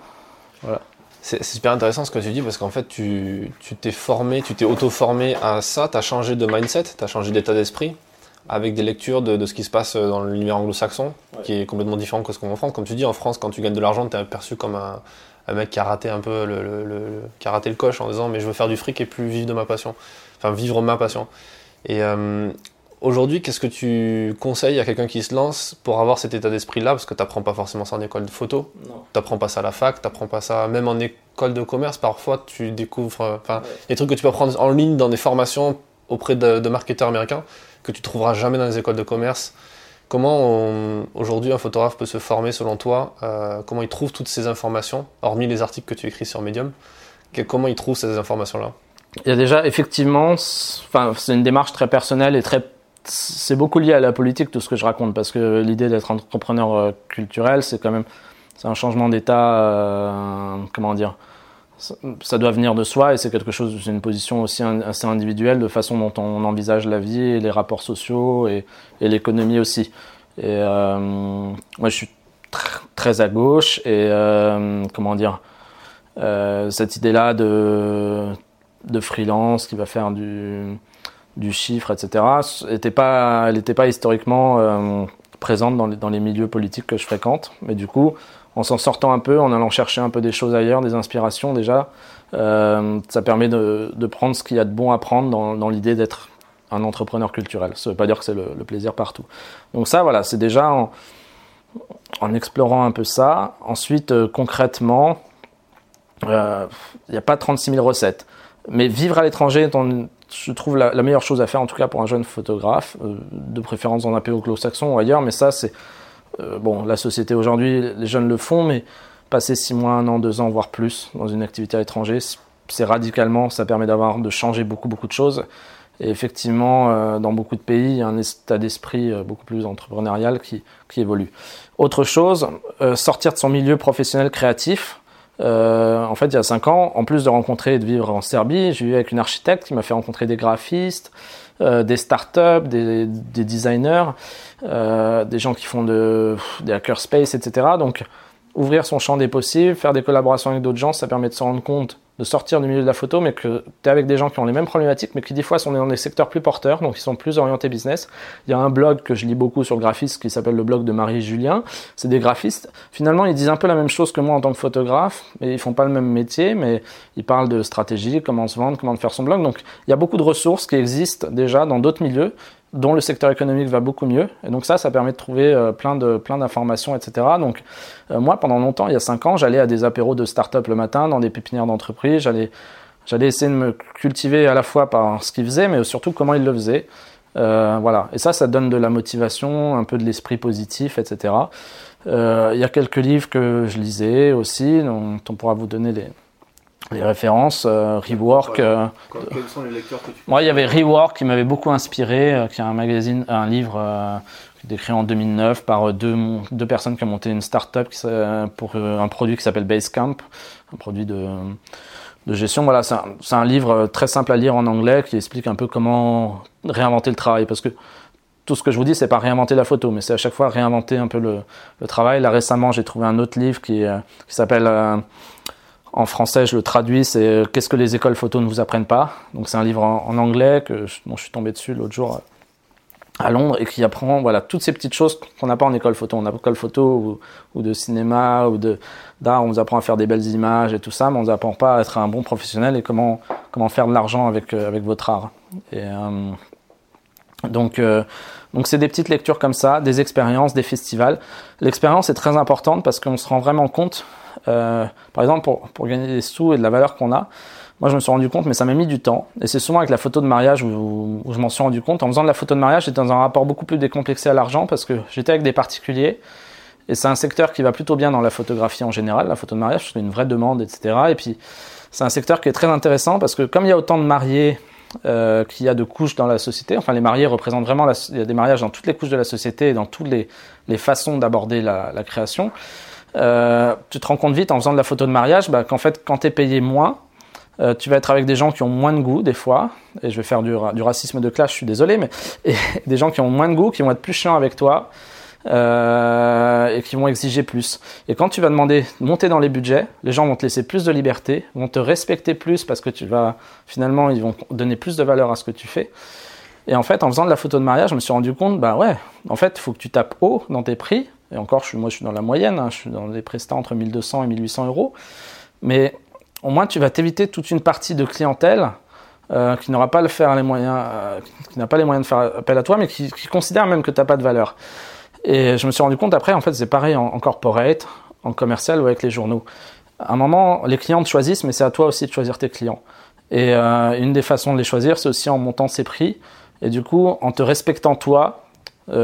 Voilà. C'est super intéressant ce que tu dis parce qu'en fait, tu t'es formé, tu t'es auto-formé à ça, tu as changé de mindset, tu as changé d'état d'esprit avec des lectures de, ce qui se passe dans l'univers anglo-saxon, qui est complètement différent que ce qu'on en France. Comme tu dis, en France, quand tu gagnes de l'argent, tu es perçu comme un, mec qui a raté un peu le, qui a raté le coche en disant mais je veux faire du fric et plus vivre de ma passion, enfin vivre ma passion. Et, euh, Aujourd'hui, qu'est-ce que tu conseilles à quelqu'un qui se lance pour avoir cet état d'esprit-là? Parce que tu n'apprends pas forcément ça en école de photo. Tu n'apprends pas ça à la fac, tu n'apprends pas ça même en école de commerce. Parfois, tu découvres euh, des trucs que tu peux apprendre en ligne dans des formations auprès de, marketeurs américains que tu trouveras jamais dans les écoles de commerce. Comment aujourd'hui un photographe peut se former selon toi euh, Comment il trouve toutes ces informations, hormis les articles que tu écris sur Medium? Comment il trouve ces informations-là? Il y a déjà effectivement, enfin, c'est une démarche très personnelle et très c'est beaucoup lié à la politique tout ce que je raconte parce que l'idée d'être entrepreneur euh, culturel c'est quand même c'est un changement d'état euh, comment dire ça, doit venir de soi et c'est quelque chose c'est une position aussi assez individuelle de façon dont on envisage la vie et les rapports sociaux et, l'économie aussi. Et euh, moi je suis très à gauche et comment dire cette idée là de de freelance qui va faire du du chiffre, etc., était pas, elle n'était pas historiquement euh, présente dans les, dans les, milieux politiques que je fréquente. Mais du coup, en s'en sortant un peu, en allant chercher un peu des choses ailleurs, des inspirations déjà, euh, ça permet de, de, prendre ce qu'il y a de bon à prendre dans, dans l'idée d'être un entrepreneur culturel. Ça ne veut pas dire que c'est le, plaisir partout. Donc ça, voilà, c'est déjà en, explorant un peu ça. Ensuite, euh, concrètement, il n'y a pas 36 000 recettes. Mais vivre à l'étranger je trouve la, meilleure chose à faire, en tout cas pour un jeune photographe, euh, de préférence dans un pays anglo-saxon ou ailleurs, mais ça, c'est. Euh, bon, la société aujourd'hui, les jeunes le font, mais passer six mois, un an, deux ans, voire plus dans une activité à l'étranger, c'est radicalement, ça permet de changer beaucoup, beaucoup de choses. Et effectivement, euh, dans beaucoup de pays, il y a un état d'esprit beaucoup plus entrepreneurial qui, qui évolue. Autre chose, sortir de son milieu professionnel créatif, en fait, il y a 5 ans, en plus de rencontrer et de vivre en Serbie, j'ai eu avec une architecte qui m'a fait rencontrer des graphistes, des startups, des, des designers, des gens qui font de, des hackerspace, etc. Donc, ouvrir son champ des possibles, faire des collaborations avec d'autres gens, ça permet de se rendre compte de sortir du milieu de la photo, mais que tu es avec des gens qui ont les mêmes problématiques, mais qui des fois sont dans des secteurs plus porteurs, donc ils sont plus orientés business. Il y a un blog que je lis beaucoup sur le graphisme qui s'appelle le blog de Marie Julien. C'est des graphistes. Finalement, ils disent un peu la même chose que moi en tant que photographe, mais ils font pas le même métier, mais ils parlent de stratégie, comment se vendre, comment faire son blog. Donc il y a beaucoup de ressources qui existent déjà dans d'autres milieux dont le secteur économique va beaucoup mieux. Et donc ça, ça permet de trouver euh, plein de plein d'informations, etc. Donc euh, moi, pendant longtemps, il y a cinq ans, j'allais à des apéros de start-up le matin, dans des pépinières d'entreprise. J'allais j'allais essayer de me cultiver à la fois par ce qu'ils faisaient, mais surtout comment ils le faisaient. Euh, voilà. Et ça, ça donne de la motivation, un peu de l'esprit positif, etc. Il y a quelques livres que je lisais aussi, dont on pourra vous donner les, les références, euh, Rework. Euh, quels sont les lecteurs que tu Moi, il y avait Rework qui m'avait beaucoup inspiré, euh, qui est un magazine, un livre écrit en 2009 par deux, deux personnes qui ont monté une start-up pour un produit qui s'appelle Basecamp, un produit de, de gestion. Voilà, c'est un, un, livre très simple à lire en anglais qui explique un peu comment réinventer le travail. Parce que tout ce que je vous dis, c'est pas réinventer la photo, mais c'est à chaque fois réinventer un peu le, le travail. Là, récemment, j'ai trouvé un autre livre qui, qui s'appelle en français, je le traduis, c'est euh, Qu'est-ce que les écoles photo ne vous apprennent pas? Donc c'est un livre en, anglais que dont je suis tombé dessus l'autre jour euh, à Londres et qui apprend voilà toutes ces petites choses qu'on n'a pas en école photo. On a école photo ou, de cinéma ou d'art, on vous apprend à faire des belles images et tout ça, mais on vous apprend pas à être un bon professionnel et comment comment faire de l'argent avec euh, avec votre art. Et donc donc c'est des petites lectures comme ça, des expériences, des festivals. L'expérience est très importante parce qu'on se rend vraiment compte euh, par exemple, pour, gagner des sous et de la valeur qu'on a, moi je me suis rendu compte, mais ça m'a mis du temps. Et c'est souvent avec la photo de mariage où, je m'en suis rendu compte. En faisant de la photo de mariage, j'étais dans un rapport beaucoup plus décomplexé à l'argent parce que j'étais avec des particuliers. Et c'est un secteur qui va plutôt bien dans la photographie en général, la photo de mariage, c'est une vraie demande, etc. Et puis c'est un secteur qui est très intéressant parce que comme il y a autant de mariés euh, qu'il y a de couches dans la société, enfin les mariés représentent vraiment, il y a des mariages dans toutes les couches de la société et dans toutes les, façons d'aborder la, création. Euh, tu te rends compte vite en faisant de la photo de mariage bah, qu'en fait, quand tu es payé moins, euh, tu vas être avec des gens qui ont moins de goût des fois, et je vais faire du, racisme de classe, je suis désolé, mais des gens qui ont moins de goût, qui vont être plus chiants avec toi, euh, et qui vont exiger plus. Et quand tu vas demander de monter dans les budgets, les gens vont te laisser plus de liberté, vont te respecter plus parce que tu vas finalement ils vont donner plus de valeur à ce que tu fais. Et en fait, en faisant de la photo de mariage, je me suis rendu compte, bah ouais, en fait, il faut que tu tapes haut dans tes prix et encore, moi, je suis dans la moyenne, hein, je suis dans des prestats entre 1200 et 1800 euros. Mais au moins, tu vas t'éviter toute une partie de clientèle euh, qui n'aura pas le faire les moyens, euh, qui pas les moyens de faire appel à toi, mais qui, considère même que tu n'as pas de valeur. Et je me suis rendu compte après, en fait, c'est pareil en, corporate, en commercial ou avec les journaux. À un moment, les clients te choisissent, mais c'est à toi aussi de choisir tes clients. Et euh, une des façons de les choisir, c'est aussi en montant ses prix. Et du coup, en te respectant toi,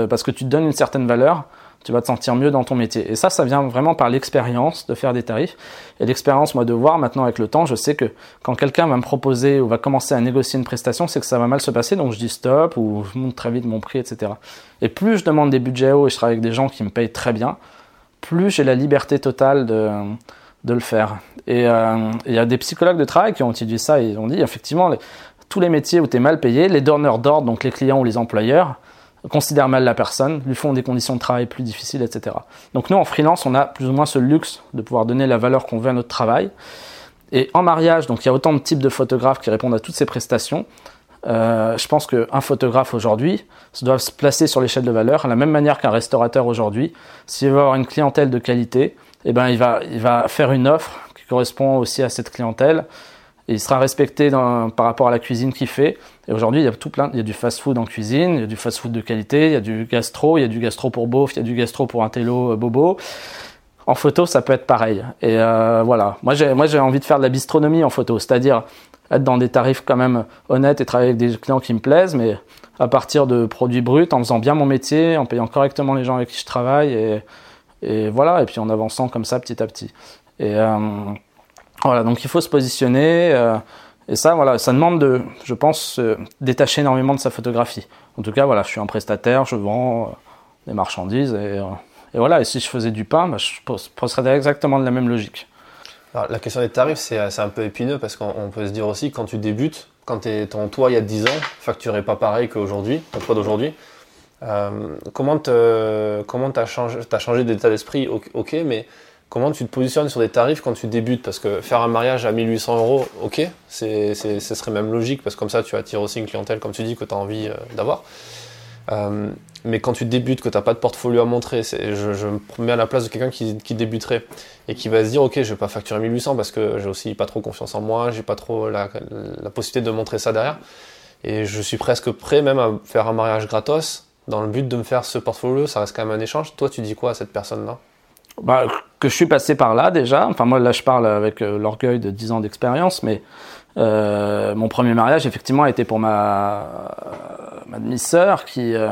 parce que tu te donnes une certaine valeur, tu vas te sentir mieux dans ton métier. Et ça, ça vient vraiment par l'expérience de faire des tarifs. Et l'expérience, moi, de voir maintenant avec le temps, je sais que quand quelqu'un va me proposer ou va commencer à négocier une prestation, c'est que ça va mal se passer, donc je dis stop ou je monte très vite mon prix, etc. Et plus je demande des budgets hauts et je travaille avec des gens qui me payent très bien, plus j'ai la liberté totale de, de le faire. Et euh, il y a des psychologues de travail qui ont étudié ça et ils ont dit effectivement, tous les métiers où tu es mal payé, les donneurs d'ordre, donc les clients ou les employeurs, considèrent mal la personne, lui font des conditions de travail plus difficiles, etc. Donc nous, en freelance, on a plus ou moins ce luxe de pouvoir donner la valeur qu'on veut à notre travail. Et en mariage, donc il y a autant de types de photographes qui répondent à toutes ces prestations. Euh, je pense qu'un photographe aujourd'hui doit se placer sur l'échelle de valeur, à la même manière qu'un restaurateur aujourd'hui. S'il veut avoir une clientèle de qualité, eh ben, il, va, il va faire une offre qui correspond aussi à cette clientèle il sera respecté par rapport à la cuisine qu'il fait. Et aujourd'hui, il y a tout plein, il y a du fast-food en cuisine, il y a du fast-food de qualité, il y a du gastro, il y a du gastro pour beauf, il y a du gastro pour un télo euh, bobo. En photo, ça peut être pareil. Et euh, voilà, moi j'ai, moi j'ai envie de faire de la bistronomie en photo, c'est-à-dire être dans des tarifs quand même honnêtes et travailler avec des clients qui me plaisent, mais à partir de produits bruts, en faisant bien mon métier, en payant correctement les gens avec qui je travaille, et, et voilà, et puis en avançant comme ça petit à petit. Et euh, voilà, donc il faut se positionner. Euh, et ça, voilà, ça demande de, je pense, détacher énormément de sa photographie. En tout cas, voilà, je suis un prestataire, je vends euh, des marchandises et, euh, et, voilà. Et si je faisais du pain, bah, je procéderais exactement de la même logique. La question des tarifs, c'est un peu épineux parce qu'on peut se dire aussi, quand tu débutes, quand es ton toit il y a 10 ans, facturé pas pareil qu'aujourd'hui, ton toit d'aujourd'hui. Euh, comment tu as changé, as changé d'état d'esprit? Ok, mais comment tu te positionnes sur des tarifs quand tu débutes? Parce que faire un mariage à 1800 euros, ok, ce serait même logique parce que comme ça tu attires aussi une clientèle, comme tu dis, que tu as envie euh, d'avoir. Euh, mais quand tu débutes, que tu n'as pas de portfolio à montrer, je, me mets à la place de quelqu'un qui, qui, débuterait et qui va se dire Ok, je vais pas facturer 1800 parce que j'ai aussi pas trop confiance en moi, j'ai pas trop la, possibilité de montrer ça derrière. Et je suis presque prêt même à faire un mariage gratos dans le but de me faire ce portfolio. Ça reste quand même un échange. Toi, tu dis quoi à cette personne-là? Bah, Que je suis passé par là déjà. Enfin, moi, là, je parle avec euh, l'orgueil de 10 ans d'expérience, mais euh, mon premier mariage, effectivement, a été pour ma ma demi-sœur qui, euh,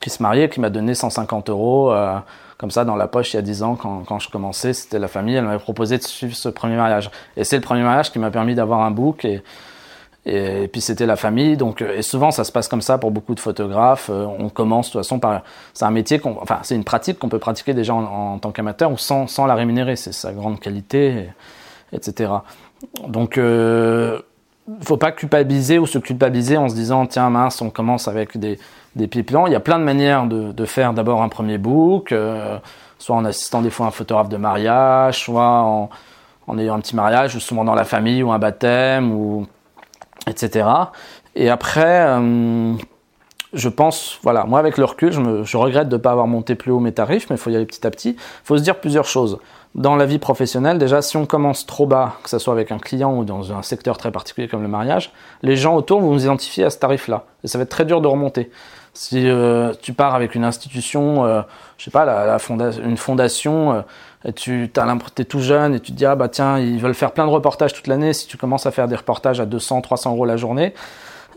qui se mariait, qui m'a donné 150 euros euh, comme ça dans la poche il y a 10 ans quand, quand je commençais. C'était la famille, elle m'avait proposé de suivre ce premier mariage. Et c'est le premier mariage qui m'a permis d'avoir un book et, et, puis c'était la famille. Donc, et souvent ça se passe comme ça pour beaucoup de photographes. Euh, on commence de toute façon par. C'est un métier. Enfin, c'est une pratique qu'on peut pratiquer déjà en, tant qu'amateur ou sans, sans la rémunérer. C'est sa grande qualité, etc. Donc. Euh, faut pas culpabiliser ou se culpabiliser en se disant tiens mince on commence avec des, des pieds. Il y a plein de manières de, faire d'abord un premier book, euh, soit en assistant des fois un photographe de mariage, soit en, ayant un petit mariage, souvent dans la famille ou un baptême ou etc. Et après, euh, je pense, voilà, moi avec le recul, je, me, je regrette de ne pas avoir monté plus haut mes tarifs, mais il faut y aller petit à petit. Il faut se dire plusieurs choses dans la vie professionnelle, déjà, si on commence trop bas, que ce soit avec un client ou dans un secteur très particulier comme le mariage, les gens autour vont nous identifier à ce tarif-là. Et ça va être très dur de remonter. Si euh, tu pars avec une institution, euh, je sais pas, la, une fondation, euh, et tu es tout jeune et tu te dis, ah bah tiens, ils veulent faire plein de reportages toute l'année, si tu commences à faire des reportages à 200, 300 euros la journée,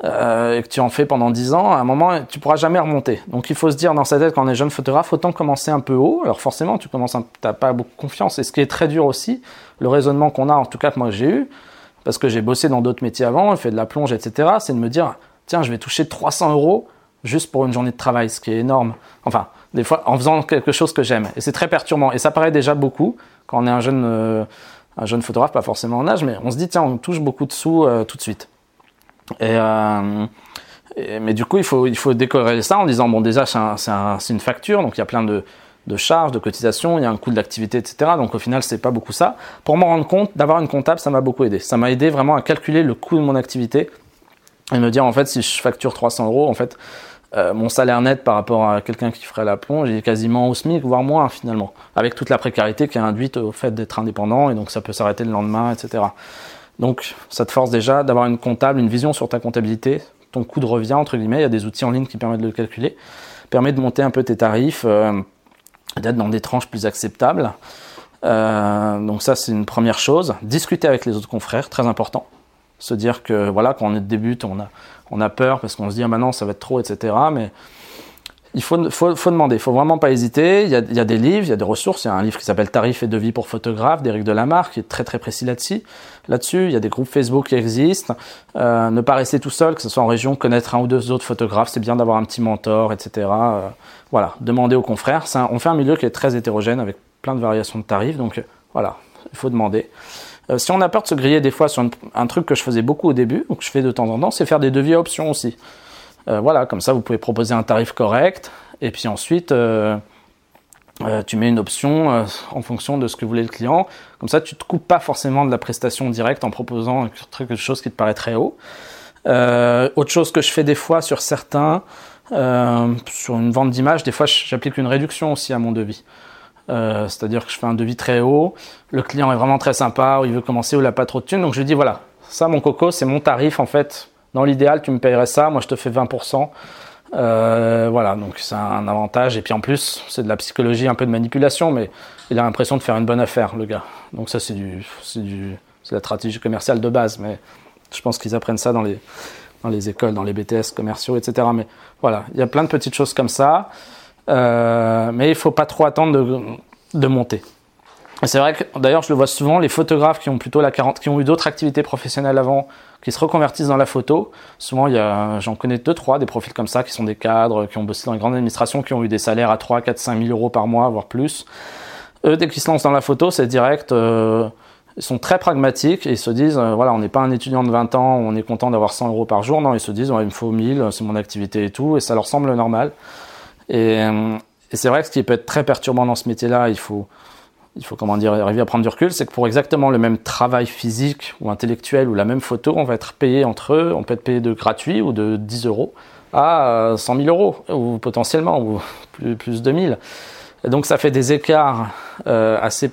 euh, et que tu en fais pendant 10 ans, à un moment, tu pourras jamais remonter. Donc il faut se dire dans sa tête, quand on est jeune photographe, autant commencer un peu haut. Alors forcément, tu commences, t'as pas beaucoup confiance. Et ce qui est très dur aussi, le raisonnement qu'on a, en tout cas que moi j'ai eu, parce que j'ai bossé dans d'autres métiers avant, fait de la plonge, etc., c'est de me dire, tiens, je vais toucher 300 euros juste pour une journée de travail, ce qui est énorme. Enfin, des fois, en faisant quelque chose que j'aime. Et c'est très perturbant. Et ça paraît déjà beaucoup quand on est un jeune, euh, un jeune photographe, pas forcément en âge, mais on se dit, tiens, on touche beaucoup de sous euh, tout de suite. Euh, et, mais du coup, il faut, il faut décorer ça en disant bon, déjà, c'est une facture, donc il y a plein de, de charges, de cotisations, il y a un coût de l'activité, etc. Donc au final, c'est pas beaucoup ça. Pour m'en rendre compte, d'avoir une comptable, ça m'a beaucoup aidé. Ça m'a aidé vraiment à calculer le coût de mon activité et me dire en fait, si je facture 300 euros, en fait, euh, mon salaire net par rapport à quelqu'un qui ferait la plonge est quasiment au SMIC, voire moins finalement, avec toute la précarité qui est induite au fait d'être indépendant et donc ça peut s'arrêter le lendemain, etc. Donc ça te force déjà d'avoir une comptable, une vision sur ta comptabilité, ton coût de revient, entre guillemets, il y a des outils en ligne qui permettent de le calculer, permet de monter un peu tes tarifs, euh, d'être dans des tranches plus acceptables. Euh, donc ça c'est une première chose. Discuter avec les autres confrères, très important. Se dire que voilà, quand on débute, on a, on a peur parce qu'on se dit ah bah non ça va être trop, etc. Mais il faut, demander, il faut vraiment pas hésiter. Il y, a, des livres, il y a des ressources. Il y a un livre qui s'appelle Tarifs et devis pour photographes d'Éric Delamarre qui est très très précis là-dessus. Là-dessus, il y a des groupes Facebook qui existent. Euh, ne pas rester tout seul, que ce soit en région, connaître un ou deux autres photographes, c'est bien d'avoir un petit mentor, etc. Euh, voilà, demander aux confrères. On fait un milieu qui est très hétérogène avec plein de variations de tarifs, donc euh, voilà, il faut demander. Euh, si on a peur de se griller des fois sur un truc que je faisais beaucoup au début, ou que je fais de temps en temps, c'est faire des devis à option aussi. Euh, voilà, comme ça vous pouvez proposer un tarif correct et puis ensuite euh, tu mets une option en fonction de ce que voulait le client. Comme ça tu te coupes pas forcément de la prestation directe en proposant quelque chose qui te paraît très haut. autre chose que je fais des fois sur certains, sur une vente d'image, des fois j'applique une réduction aussi à mon devis. C'est-à-dire que je fais un devis très haut, le client est vraiment très sympa, ou il veut commencer, ou il n'a pas trop de thunes, donc je lui dis voilà, ça mon coco, c'est mon tarif en fait dans l'idéal, tu me payerais ça, moi je te fais 20%. Euh, voilà, donc c'est un avantage. Et puis en plus, c'est de la psychologie, un peu de manipulation, mais il a l'impression de faire une bonne affaire, le gars. Donc ça, c'est du, c'est du, c'est la stratégie commerciale de base. Mais je pense qu'ils apprennent ça dans les, dans les écoles, dans les BTS commerciaux, etc. Mais voilà, il y a plein de petites choses comme ça. Euh, mais il faut pas trop attendre de, de monter. C'est vrai que d'ailleurs je le vois souvent, les photographes qui ont plutôt la 40, qui ont eu d'autres activités professionnelles avant, qui se reconvertissent dans la photo. Souvent, il y a, j'en connais deux, trois, des profils comme ça, qui sont des cadres, qui ont bossé dans les grandes administrations, qui ont eu des salaires à 3, 4, 5 000 euros par mois, voire plus. Eux, dès qu'ils se lancent dans la photo, c'est direct, euh, ils sont très pragmatiques et ils se disent, euh, voilà, on n'est pas un étudiant de 20 ans, on est content d'avoir 100 euros par jour. Non, ils se disent, ouais, il me faut 1000, c'est mon activité et tout, et ça leur semble normal. Et, euh, et c'est vrai que ce qui peut être très perturbant dans ce métier-là, il faut, il faut comment dire, arriver à prendre du recul, c'est que pour exactement le même travail physique ou intellectuel ou la même photo, on va être payé entre eux, on peut être payé de gratuit ou de 10 euros à 100 000 euros, ou potentiellement, ou plus, de 1000. Et donc ça fait des écarts euh, assez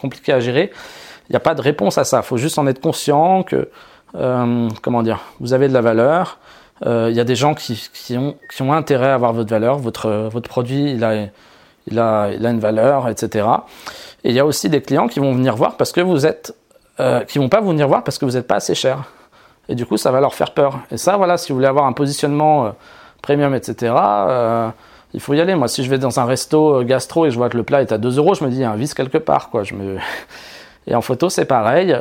compliqués à gérer. Il n'y a pas de réponse à ça. Il faut juste en être conscient que, euh, comment dire, vous avez de la valeur. Euh, il y a des gens qui, ont, intérêt à avoir votre valeur. Votre, produit, il a, une valeur, etc. Et il y a aussi des clients qui vont venir voir parce que vous êtes, euh, qui vont pas vous venir voir parce que vous n'êtes pas assez cher. Et du coup, ça va leur faire peur. Et ça, voilà, si vous voulez avoir un positionnement euh, premium, etc., euh, il faut y aller. Moi, si je vais dans un resto gastro et je vois que le plat est à 2 euros, je me dis, il y a un vice quelque part. Quoi. Et en photo, c'est pareil.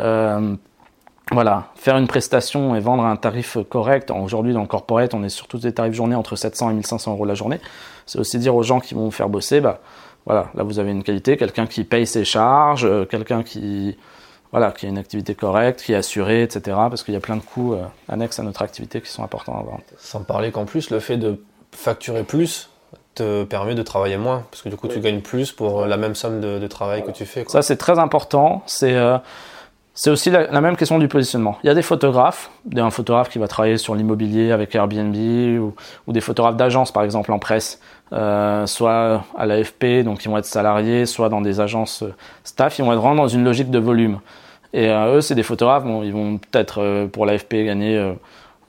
Euh, voilà, faire une prestation et vendre un tarif correct. Aujourd'hui, dans le corporate, on est sur tous des tarifs journée entre 700 et 1500 euros la journée. C'est aussi dire aux gens qui vont vous faire bosser, bah, voilà, là vous avez une qualité, quelqu'un qui paye ses charges, quelqu'un qui, voilà, qui a une activité correcte, qui est assurée, etc. Parce qu'il y a plein de coûts euh, annexes à notre activité qui sont importants à avoir. Sans parler qu'en plus, le fait de facturer plus te permet de travailler moins, parce que du coup, tu gagnes plus pour la même somme de, travail que tu fais. Ça, c'est très important. C'est euh, c'est aussi la, même question du positionnement. Il y a des photographes, un photographe qui va travailler sur l'immobilier avec Airbnb ou, des photographes d'agence, par exemple en presse, euh, soit à l'AFP, donc ils vont être salariés, soit dans des agences euh, staff, ils vont être vraiment dans une logique de volume. Et euh, eux, c'est des photographes, bon, ils vont peut-être pour l'AFP gagner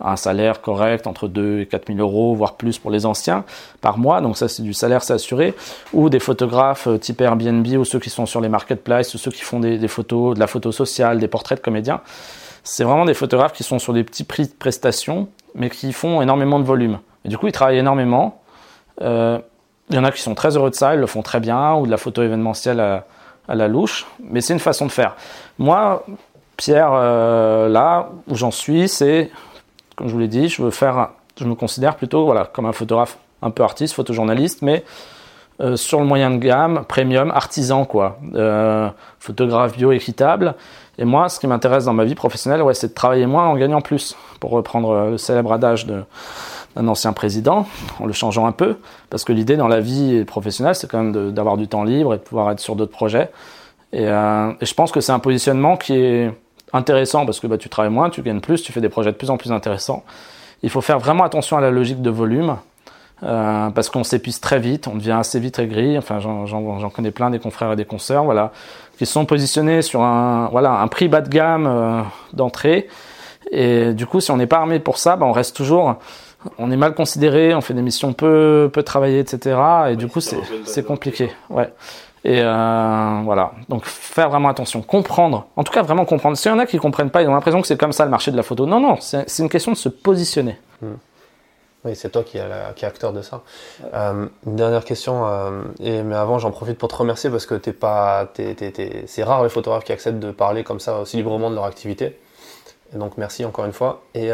un salaire correct entre 2 et 4 000 euros, voire plus pour les anciens par mois. Donc ça, c'est du salaire, c'est assuré. Ou des photographes euh, type Airbnb ou ceux qui sont sur les marketplaces ou ceux qui font des, photos, de la photo sociale, des portraits de comédiens. C'est vraiment des photographes qui sont sur des petits prix de prestation, mais qui font énormément de volume. Et du coup, ils travaillent énormément. Euh, il y en a qui sont très heureux de ça, ils le font très bien, ou de la photo événementielle à, à la louche, mais c'est une façon de faire. Moi, Pierre, euh, là où j'en suis, c'est comme je vous l'ai dit, je veux faire, je me considère plutôt voilà, comme un photographe un peu artiste, photojournaliste, mais euh, sur le moyen de gamme, premium, artisan quoi, euh, photographe bio équitable. Et moi, ce qui m'intéresse dans ma vie professionnelle, ouais, c'est de travailler moins en gagnant plus, pour reprendre euh, le célèbre adage d'un ancien président, en le changeant un peu, parce que l'idée dans la vie professionnelle, c'est quand même d'avoir du temps libre et de pouvoir être sur d'autres projets. Et, et, je pense que c'est un positionnement qui est intéressant parce que bah, tu travailles moins, tu gagnes plus, tu fais des projets de plus en plus intéressants. Il faut faire vraiment attention à la logique de volume euh, parce qu'on s'épuise très vite, on devient assez vite aigri. Enfin, j'en connais plein des confrères et des consoeurs, voilà, qui sont positionnés sur un, voilà, un prix bas de gamme euh, d'entrée. Et du coup, si on n'est pas armé pour ça, bah, on reste toujours, on est mal considéré, on fait des missions peu, peu travaillées, etc. Et du coup, c'est compliqué. Ouais. Et euh, voilà, donc faire vraiment attention, comprendre, en tout cas vraiment comprendre. S'il y en a qui ne comprennent pas, ils ont l'impression que c'est comme ça le marché de la photo. Non, non, c'est une question de se positionner. Hmm. Oui, c'est toi qui, est acteur de ça. Euh, une dernière question, euh, et, mais avant j'en profite pour te remercier parce que t'es pas, c'est rare les photographes qui acceptent de parler comme ça aussi librement de leur activité. Et donc merci encore une fois. Et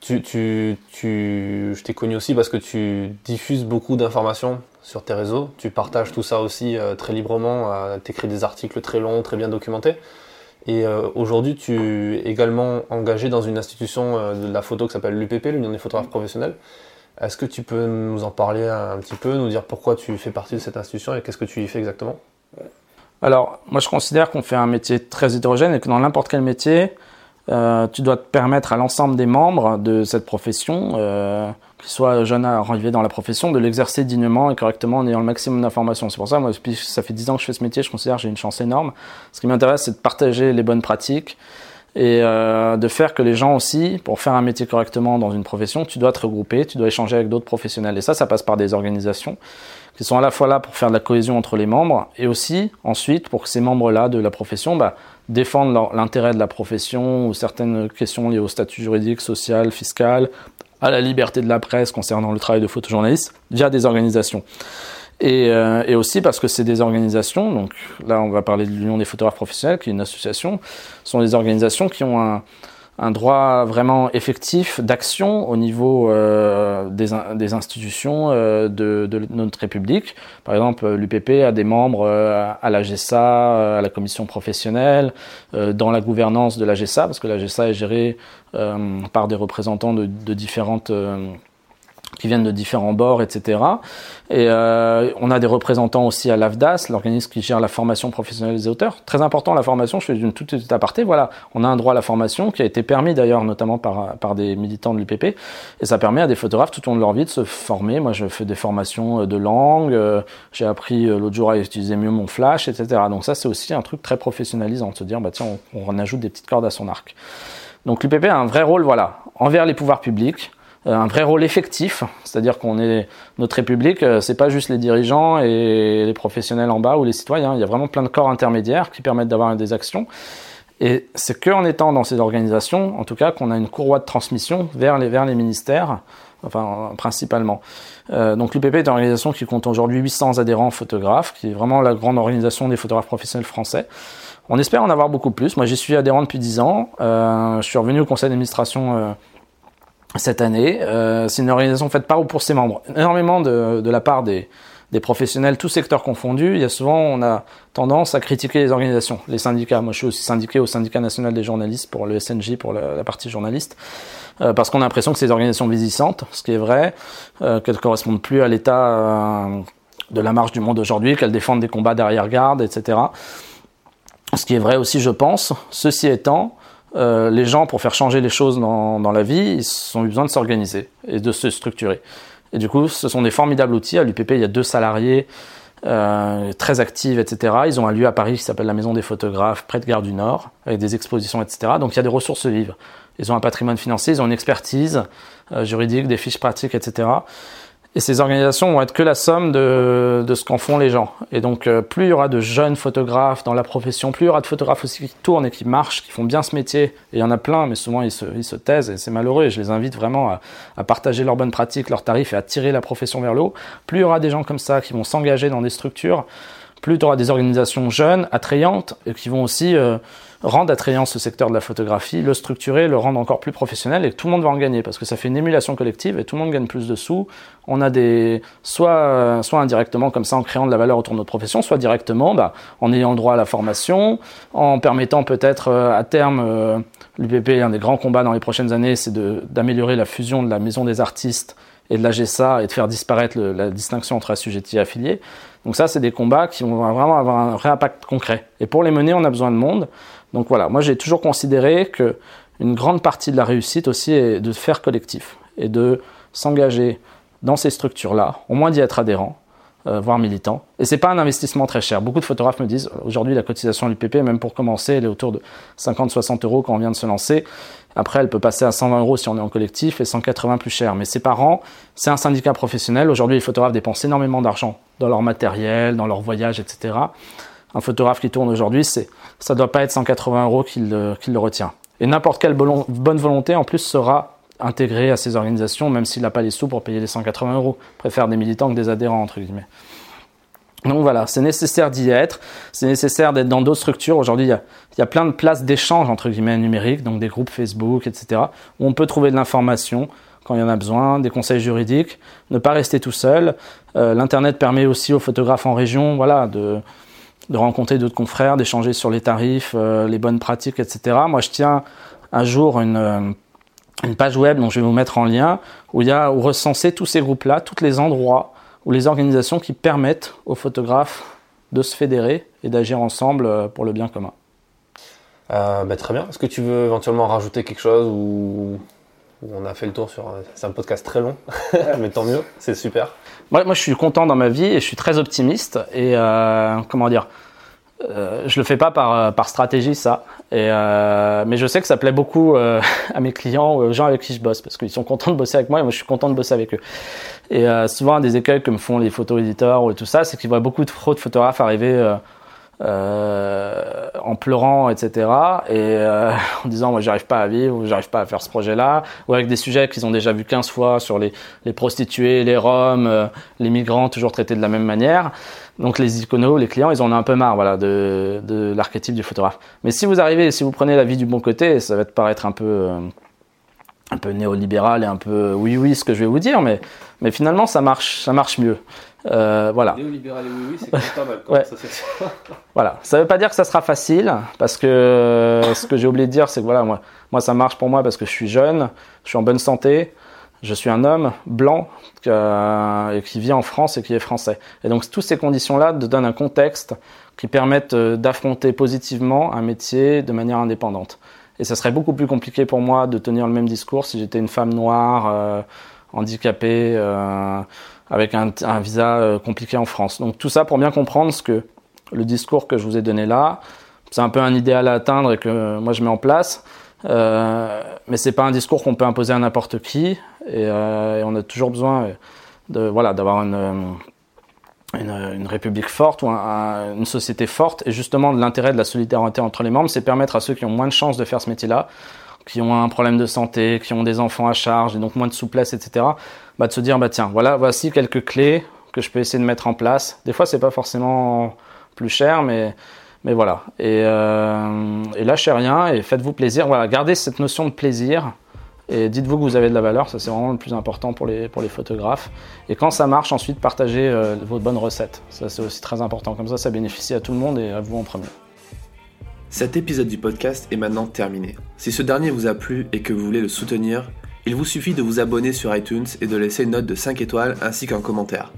tu, tu, je t'ai connu aussi parce que tu diffuses beaucoup d'informations sur tes réseaux. Tu partages tout ça aussi euh, très librement. Euh, tu écris des articles très longs, très bien documentés. Et euh, aujourd'hui, tu es également engagé dans une institution de la photo qui s'appelle l'UPP, l'Union des photographes professionnels. Est-ce que tu peux nous en parler un petit peu, nous dire pourquoi tu fais partie de cette institution et qu'est-ce que tu y fais exactement? Alors, moi je considère qu'on fait un métier très hétérogène et que dans n'importe quel métier, euh, tu dois te permettre à l'ensemble des membres de cette profession, euh, qu'ils soient jeunes à arriver dans la profession, de l'exercer dignement et correctement en ayant le maximum d'informations. C'est pour ça, moi, ça fait 10 ans que je fais ce métier, je considère que j'ai une chance énorme. Ce qui m'intéresse, c'est de partager les bonnes pratiques et euh, de faire que les gens aussi, pour faire un métier correctement dans une profession, tu dois te regrouper, tu dois échanger avec d'autres professionnels. Et ça, ça passe par des organisations qui sont à la fois là pour faire de la cohésion entre les membres et aussi ensuite pour que ces membres-là de la profession bah, défendent l'intérêt de la profession ou certaines questions liées au statut juridique, social, fiscal, à la liberté de la presse concernant le travail de photojournaliste via des organisations. Et, euh, et aussi parce que c'est des organisations, donc là on va parler de l'Union des photographes professionnels, qui est une association, sont des organisations qui ont un, un droit vraiment effectif d'action au niveau euh, des, des, institutions euh, de, de, notre République. Par exemple, l'UPP a des membres euh, à la GESA, à la commission professionnelle, dans la gouvernance de la GESA, parce que la GESA est gérée par des représentants de, de différentes qui viennent de différents bords, etc. Et euh, on a des représentants aussi à l'AFDAS, l'organisme qui gère la formation professionnelle des auteurs. Très important, la formation, je fais une toute petite aparté, voilà, on a un droit à la formation qui a été permis d'ailleurs notamment par, par des militants de l'UPP, et ça permet à des photographes tout au long de leur vie de se former. Moi, je fais des formations de langue, euh, j'ai appris euh, l'autre jour à utiliser mieux mon flash, etc. Donc ça, c'est aussi un truc très professionnalisant, de se dire, bah tiens, on, on ajoute des petites cordes à son arc. Donc l'UPP a un vrai rôle, voilà, envers les pouvoirs publics, euh, un vrai rôle effectif, c'est-à-dire qu'on est notre République, euh, c'est pas juste les dirigeants et les professionnels en bas ou les citoyens, il y a vraiment plein de corps intermédiaires qui permettent d'avoir des actions. Et c'est qu'en étant dans ces organisations, en tout cas, qu'on a une courroie de transmission vers les, vers les ministères, enfin principalement. Euh, donc l'UPP est une organisation qui compte aujourd'hui 800 adhérents photographes, qui est vraiment la grande organisation des photographes professionnels français. On espère en avoir beaucoup plus. Moi, j'y suis adhérent depuis 10 ans. Euh, je suis revenu au conseil d'administration cette année. Euh, c'est une organisation faite par ou pour ses membres. Énormément de, de la part des, des, professionnels, tous secteurs confondus. Il y a souvent, on a tendance à critiquer les organisations, les syndicats. Moi, je suis aussi syndiqué au syndicat national des journalistes pour le SNJ, pour la, partie journaliste, euh, parce qu'on a l'impression que c'est des organisations vigissantes, ce qui est vrai, euh, qu'elles correspondent plus à l'état euh, de la marche du monde aujourd'hui, qu'elles défendent des combats derrière-garde, etc. Ce qui est vrai aussi, je pense. Ceci étant, euh, les gens, pour faire changer les choses dans, dans la vie, ils ont eu besoin de s'organiser et de se structurer. Et du coup, ce sont des formidables outils. À l'UPP, il y a deux salariés euh, très actifs, etc. Ils ont un lieu à Paris qui s'appelle la Maison des photographes, près de Gare du Nord, avec des expositions, etc. Donc il y a des ressources vives. Ils ont un patrimoine financier, ils ont une expertise euh, juridique, des fiches pratiques, etc. Et ces organisations vont être que la somme de, de ce qu'en font les gens. Et donc, euh, plus il y aura de jeunes photographes dans la profession, plus il y aura de photographes aussi qui tournent et qui marchent, qui font bien ce métier. Et il y en a plein, mais souvent ils se, ils se taisent et c'est malheureux. Et je les invite vraiment à, à, partager leurs bonnes pratiques, leurs tarifs et à tirer la profession vers le haut. Plus il y aura des gens comme ça qui vont s'engager dans des structures, plus il y aura des organisations jeunes, attrayantes, et qui vont aussi euh, rendre attrayant ce secteur de la photographie, le structurer, le rendre encore plus professionnel, et tout le monde va en gagner, parce que ça fait une émulation collective, et tout le monde gagne plus de sous. On a des, soit, euh, soit indirectement, comme ça, en créant de la valeur autour de notre profession, soit directement, bah, en ayant le droit à la formation, en permettant peut-être euh, à terme, euh, l'UPP, un des grands combats dans les prochaines années, c'est d'améliorer la fusion de la maison des artistes et de la GSA et de faire disparaître la distinction entre assujettis et affiliés. Donc ça, c'est des combats qui vont vraiment avoir un vrai impact concret. Et pour les mener, on a besoin de monde. Donc voilà, moi j'ai toujours considéré que une grande partie de la réussite aussi est de faire collectif et de s'engager dans ces structures-là, au moins d'y être adhérent, euh, voire militant. Et c'est pas un investissement très cher. Beaucoup de photographes me disent aujourd'hui la cotisation à l'UPP, même pour commencer, elle est autour de 50-60 euros quand on vient de se lancer. Après, elle peut passer à 120 euros si on est en collectif et 180 plus cher. Mais c'est par an, c'est un syndicat professionnel. Aujourd'hui, les photographes dépensent énormément d'argent dans leur matériel, dans leur voyage, etc. Un photographe qui tourne aujourd'hui, c'est, ça doit pas être 180 euros qu'il le retient. Et n'importe quelle bonne volonté, en plus, sera intégrée à ces organisations, même s'il n'a pas les sous pour payer les 180 euros. Préfère des militants que des adhérents, entre guillemets. Donc voilà, c'est nécessaire d'y être, c'est nécessaire d'être dans d'autres structures. Aujourd'hui, il y a, plein de places d'échange, entre guillemets, numériques, donc des groupes Facebook, etc., où on peut trouver de l'information quand il y en a besoin, des conseils juridiques, ne pas rester tout seul. Euh, L'Internet permet aussi aux photographes en région voilà, de, rencontrer d'autres confrères, d'échanger sur les tarifs, euh, les bonnes pratiques, etc. Moi, je tiens un jour une, euh, une page web dont je vais vous mettre en lien, où il y a où recenser tous ces groupes-là, tous les endroits ou les organisations qui permettent aux photographes de se fédérer et d'agir ensemble euh, pour le bien commun. Euh, bah, très bien. Est-ce que tu veux éventuellement rajouter quelque chose ou on a fait le tour sur. C'est un podcast très long, mais tant mieux, c'est super. Moi, moi, je suis content dans ma vie et je suis très optimiste. Et euh, comment dire euh, Je le fais pas par, par stratégie, ça. Et, euh, mais je sais que ça plaît beaucoup euh, à mes clients, aux gens avec qui je bosse, parce qu'ils sont contents de bosser avec moi et moi, je suis content de bosser avec eux. Et euh, souvent, un des écueils que me font les photo éditeurs ou tout ça, c'est qu'ils voient beaucoup de, de photographes arriver euh, en pleurant, etc. Et euh, en disant moi j'arrive pas à vivre, ou j'arrive pas à faire ce projet-là, ou avec des sujets qu'ils ont déjà vu 15 fois sur les, les prostituées, les roms, euh, les migrants, toujours traités de la même manière. Donc les iconos, les clients, ils en ont un peu marre voilà, de, de l'archétype du photographe. Mais si vous arrivez, si vous prenez la vie du bon côté, ça va te paraître un peu, un peu néolibéral et un peu oui oui ce que je vais vous dire, mais, mais finalement ça marche, ça marche mieux. Euh, voilà. Néolibéral et oui, oui, c'est pas mal. Quand Ouais. ça, Voilà, ça veut pas dire que ça sera facile, parce que euh, ce que j'ai oublié de dire, c'est que voilà, moi, moi, ça marche pour moi parce que je suis jeune, je suis en bonne santé, je suis un homme blanc euh, et qui vit en France et qui est français. Et donc, toutes ces conditions-là te donnent un contexte qui permettent euh, d'affronter positivement un métier de manière indépendante. Et ça serait beaucoup plus compliqué pour moi de tenir le même discours si j'étais une femme noire, euh, handicapée, euh, avec un, visa euh, compliqué en France. Donc tout ça pour bien comprendre ce que le discours que je vous ai donné là, c'est un peu un idéal à atteindre et que moi je mets en place. Euh, mais c'est pas un discours qu'on peut imposer à n'importe qui et, euh, on a toujours besoin de voilà d'avoir une, une, république forte ou un- un- une société forte et justement de l'intérêt de la solidarité entre les membres c'est permettre à ceux qui ont moins de chances de faire ce métier là qui ont un problème de santé qui ont des enfants à charge et donc moins de souplesse etc bah, de se dire bah tiens voilà voici quelques clés que je peux essayer de mettre en place des fois c'est pas forcément plus cher mais mais voilà et, euh, et lâchez rien et faites-vous plaisir voilà gardez cette notion de plaisir et dites-vous que vous avez de la valeur, ça c'est vraiment le plus important pour les, pour les photographes. Et quand ça marche, ensuite partagez euh, vos bonnes recettes. Ça c'est aussi très important. Comme ça, ça bénéficie à tout le monde et à vous en premier. Cet épisode du podcast est maintenant terminé. Si ce dernier vous a plu et que vous voulez le soutenir, il vous suffit de vous abonner sur iTunes et de laisser une note de 5 étoiles ainsi qu'un commentaire.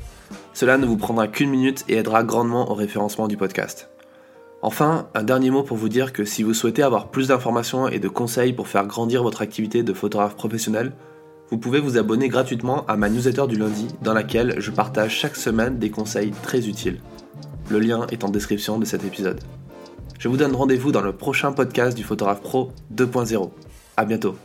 Cela ne vous prendra qu'une minute et aidera grandement au référencement du podcast. Enfin, un dernier mot pour vous dire que si vous souhaitez avoir plus d'informations et de conseils pour faire grandir votre activité de photographe professionnel, vous pouvez vous abonner gratuitement à ma newsletter du lundi dans laquelle je partage chaque semaine des conseils très utiles. Le lien est en description de cet épisode. Je vous donne rendez-vous dans le prochain podcast du Photographe Pro 2.0. À bientôt.